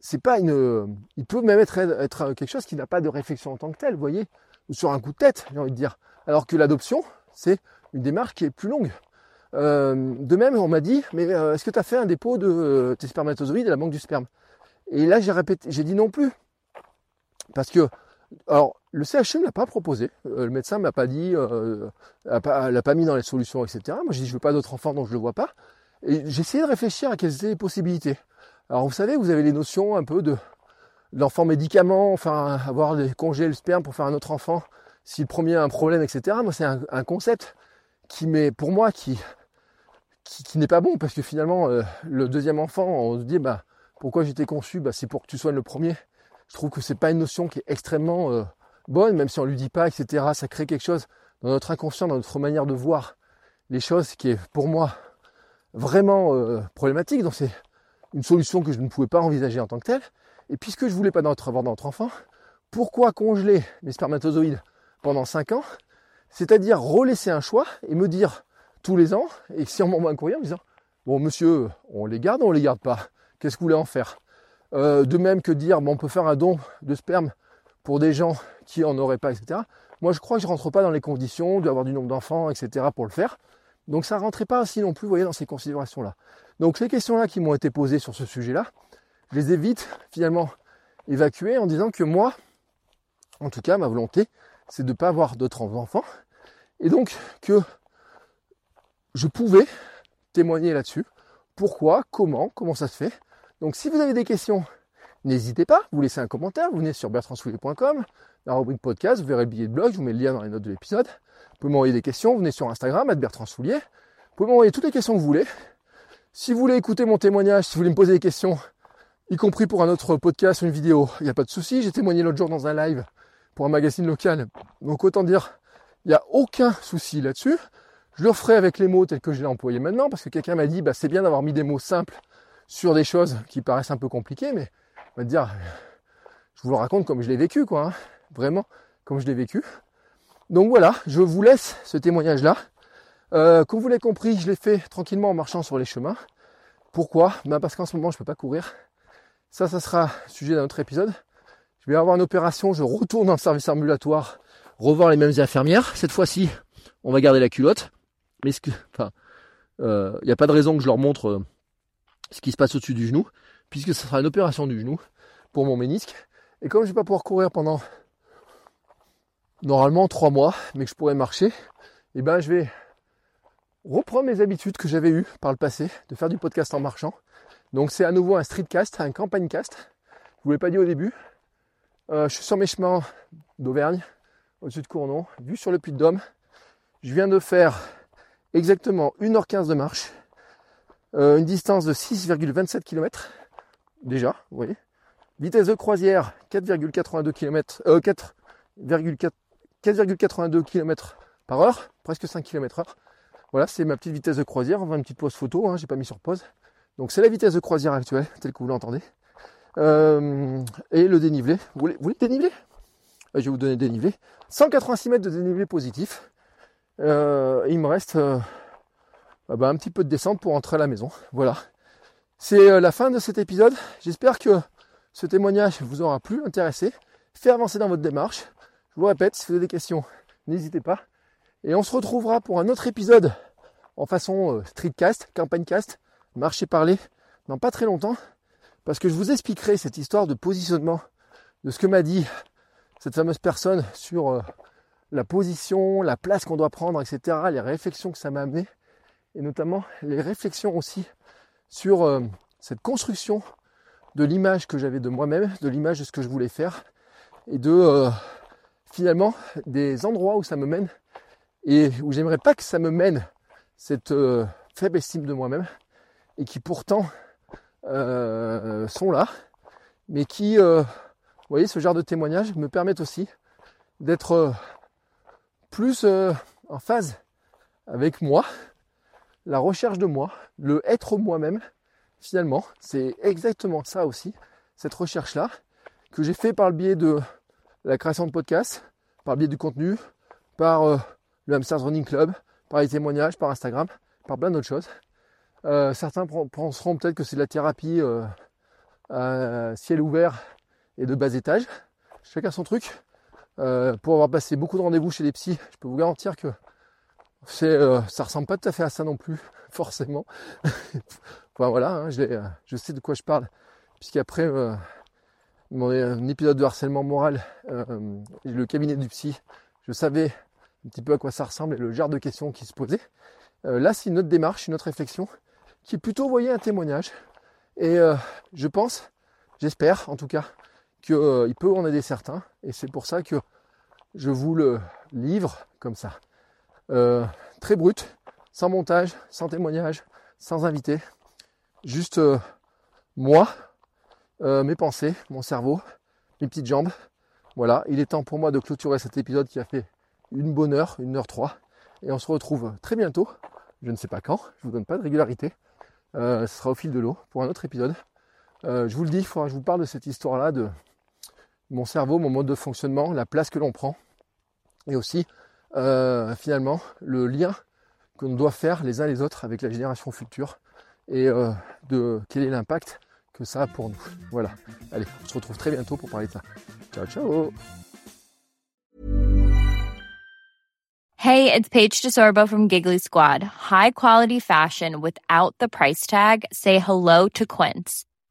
c'est pas une, il peut même être, quelque chose qui n'a pas de réflexion en tant que tel, vous voyez, ou sur un coup de tête, j'ai envie de dire. Alors que l'adoption, c'est une démarche qui est plus longue. Euh, de même, on m'a dit, mais euh, est-ce que tu as fait un dépôt de tes spermatozoïdes à la banque du sperme? Et là, j'ai répété, j'ai dit non plus. Parce que, alors, le CHU ne l'a pas proposé. le médecin ne m'a pas dit, euh, l'a pas mis dans les solutions, etc. Moi, j'ai dit, je veux pas d'autres enfants, donc je le vois pas. Et j'ai essayé de réfléchir à quelles étaient les possibilités. Alors, vous savez, vous avez les notions un peu de l'enfant médicament, enfin, avoir des congés le sperme pour faire un autre enfant, si le premier a un problème, etc. Moi, c'est un, concept qui met, pour moi, qui, n'est pas bon parce que finalement, euh, le deuxième enfant, on se dit, bah, pourquoi j'étais conçu bah, C'est pour que tu sois le premier. Je trouve que c'est pas une notion qui est extrêmement euh, bonne, même si on lui dit pas, etc. Ça crée quelque chose dans notre inconscient, dans notre manière de voir les choses qui est pour moi vraiment euh, problématique. Donc c'est une solution que je ne pouvais pas envisager en tant que telle. Et puisque je voulais pas avoir d'autres enfants, pourquoi congeler mes spermatozoïdes pendant 5 ans? C'est-à-dire relaisser un choix et me dire tous les ans, et si on m'envoie un courrier en me disant Bon, monsieur, on les garde ou on les garde pas? Qu'est-ce que vous voulez en faire? Euh, De même que dire on peut faire un don de sperme pour des gens qui en auraient pas, etc. Moi, je crois que je rentre pas dans les conditions d'avoir du nombre d'enfants, etc. pour le faire. Donc, ça rentrait pas ainsi non plus, vous dans ces considérations-là. Donc, ces questions-là qui m'ont été posées sur ce sujet-là, je les ai vite, finalement, évacuées en disant que moi, en tout cas, ma volonté, c'est de ne pas avoir d'autres enfants. Et donc, que je pouvais témoigner là-dessus pourquoi, comment, comment ça se fait? Donc si vous avez des questions, n'hésitez pas, vous laissez un commentaire, vous venez sur bertrandsoulier.com, la rubrique podcast, vous verrez le billet de blog, je vous mets le lien dans les notes de l'épisode. Vous pouvez m'envoyer des questions, vous venez sur Instagram, Bertrand Soulier. Vous pouvez m'envoyer toutes les questions que vous voulez. Si vous voulez écouter mon témoignage, si vous voulez me poser des questions, y compris pour un autre podcast ou une vidéo, il n'y a pas de souci. J'ai témoigné l'autre jour dans un live pour un magazine local. Donc autant dire, il n'y a aucun souci là-dessus. Je le ferai avec les mots tels que je l'ai employé maintenant, parce que quelqu'un m'a dit, bah, c'est bien d'avoir mis des mots simples sur des choses qui paraissent un peu compliquées, mais on va dire, je vous le raconte comme je l'ai vécu, quoi, hein. vraiment comme je l'ai vécu. Donc voilà, je vous laisse ce témoignage-là. Euh, comme vous l'avez compris, je l'ai fait tranquillement en marchant sur les chemins. Pourquoi? Ben Parce qu'en ce moment, je ne peux pas courir. Ça, ça sera sujet d'un autre épisode. Je vais avoir une opération, je retourne dans le service ambulatoire, revoir les mêmes infirmières. Cette fois-ci, on va garder la culotte. Mais ce que, il euh, n'y a pas de raison que je leur montre euh, ce qui se passe au-dessus du genou, puisque ce sera une opération du genou pour mon ménisque. Et comme je ne vais pas pouvoir courir pendant normalement trois mois, mais que je pourrais marcher, et eh ben je vais reprendre mes habitudes que j'avais eues par le passé, de faire du podcast en marchant. Donc c'est à nouveau un streetcast, un campagne cast. Je vous l'ai pas dit au début. Euh, je suis sur mes chemins d'Auvergne, au-dessus de Cournon, vu sur le Puy de Dôme. Je viens de faire exactement 1h15 de marche, euh, une distance de 6,27 km déjà, vous voyez. Vitesse de croisière 4,82 km, euh, 4,82 km par heure, presque 5 km heure. Voilà, c'est ma petite vitesse de croisière. On va une petite pause photo, hein, j'ai pas mis sur pause. Donc c'est la vitesse de croisière actuelle, telle que vous l'entendez. Euh, et le dénivelé. Vous voulez, le dénivelé? Je vais vous donner le dénivelé. 186 mètres de dénivelé positif. Euh, il me reste euh, bah, un petit peu de descente pour entrer à la maison. Voilà. C'est euh, la fin de cet épisode. J'espère que ce témoignage vous aura plu, intéressé, fait avancer dans votre démarche. Je vous répète, si vous avez des questions, n'hésitez pas. Et on se retrouvera pour un autre épisode en façon streetcast, campagnecast, marcher parler, dans pas très longtemps, parce que je vous expliquerai cette histoire de positionnement, de ce que m'a dit cette fameuse personne sur la position, la place qu'on doit prendre, etc., les réflexions que ça m'a amené, et notamment les réflexions aussi sur euh, cette construction de l'image que j'avais de moi-même, de l'image de ce que je voulais faire, et de euh, finalement des endroits où ça me mène, et où j'aimerais pas que ça me mène cette euh, faible estime de moi-même, et qui pourtant sont là, mais qui, vous voyez, ce genre de témoignages me permettent aussi d'être plus en phase avec moi, la recherche de moi, le être moi-même, finalement, c'est exactement ça aussi, cette recherche-là, que j'ai fait par le biais de la création de podcasts, par le biais du contenu, par euh, le Hamsters Running Club, par les témoignages, par Instagram, par plein d'autres choses. Euh, certains penseront peut-être que c'est de la thérapie à ciel ouvert et de bas étage. Chacun son truc. Euh, pour avoir passé beaucoup de rendez-vous chez les psys, je peux vous garantir que c'est, euh, ça ressemble pas tout à fait à ça non plus, *laughs* forcément. voilà, hein, euh, je sais de quoi je parle, puisqu'après mon épisode de harcèlement moral, le cabinet du psy, je savais un petit peu à quoi ça ressemble et le genre de questions qui se posaient. là, c'est une autre démarche, une autre réflexion, qui est plutôt, voyez, un témoignage. Et je pense, j'espère en tout cas, qu'il euh, peut en aider certains. Et c'est pour ça que je vous le livre comme ça. Euh, très brut, sans montage, sans témoignage, sans invité. Juste euh, moi, mes pensées, mon cerveau, mes petites jambes. Voilà, il est temps pour moi de clôturer cet épisode qui a fait une bonne heure, une heure trois. Et on se retrouve très bientôt. Je ne sais pas quand, je vous donne pas de régularité. ce sera au fil de l'eau pour un autre épisode. je vous le dis, il faudra que je vous parle de cette histoire-là de, mon cerveau, mon mode de fonctionnement, la place que l'on prend, et aussi euh, finalement le lien qu'on doit faire les uns les autres avec la génération future et euh, quel est l'impact que ça a pour nous. Voilà. Allez, on se retrouve très bientôt pour parler de ça. Ciao, ciao. Hey, it's Paige DeSorbo from Giggly Squad. High quality fashion without the price tag. Say hello to Quince.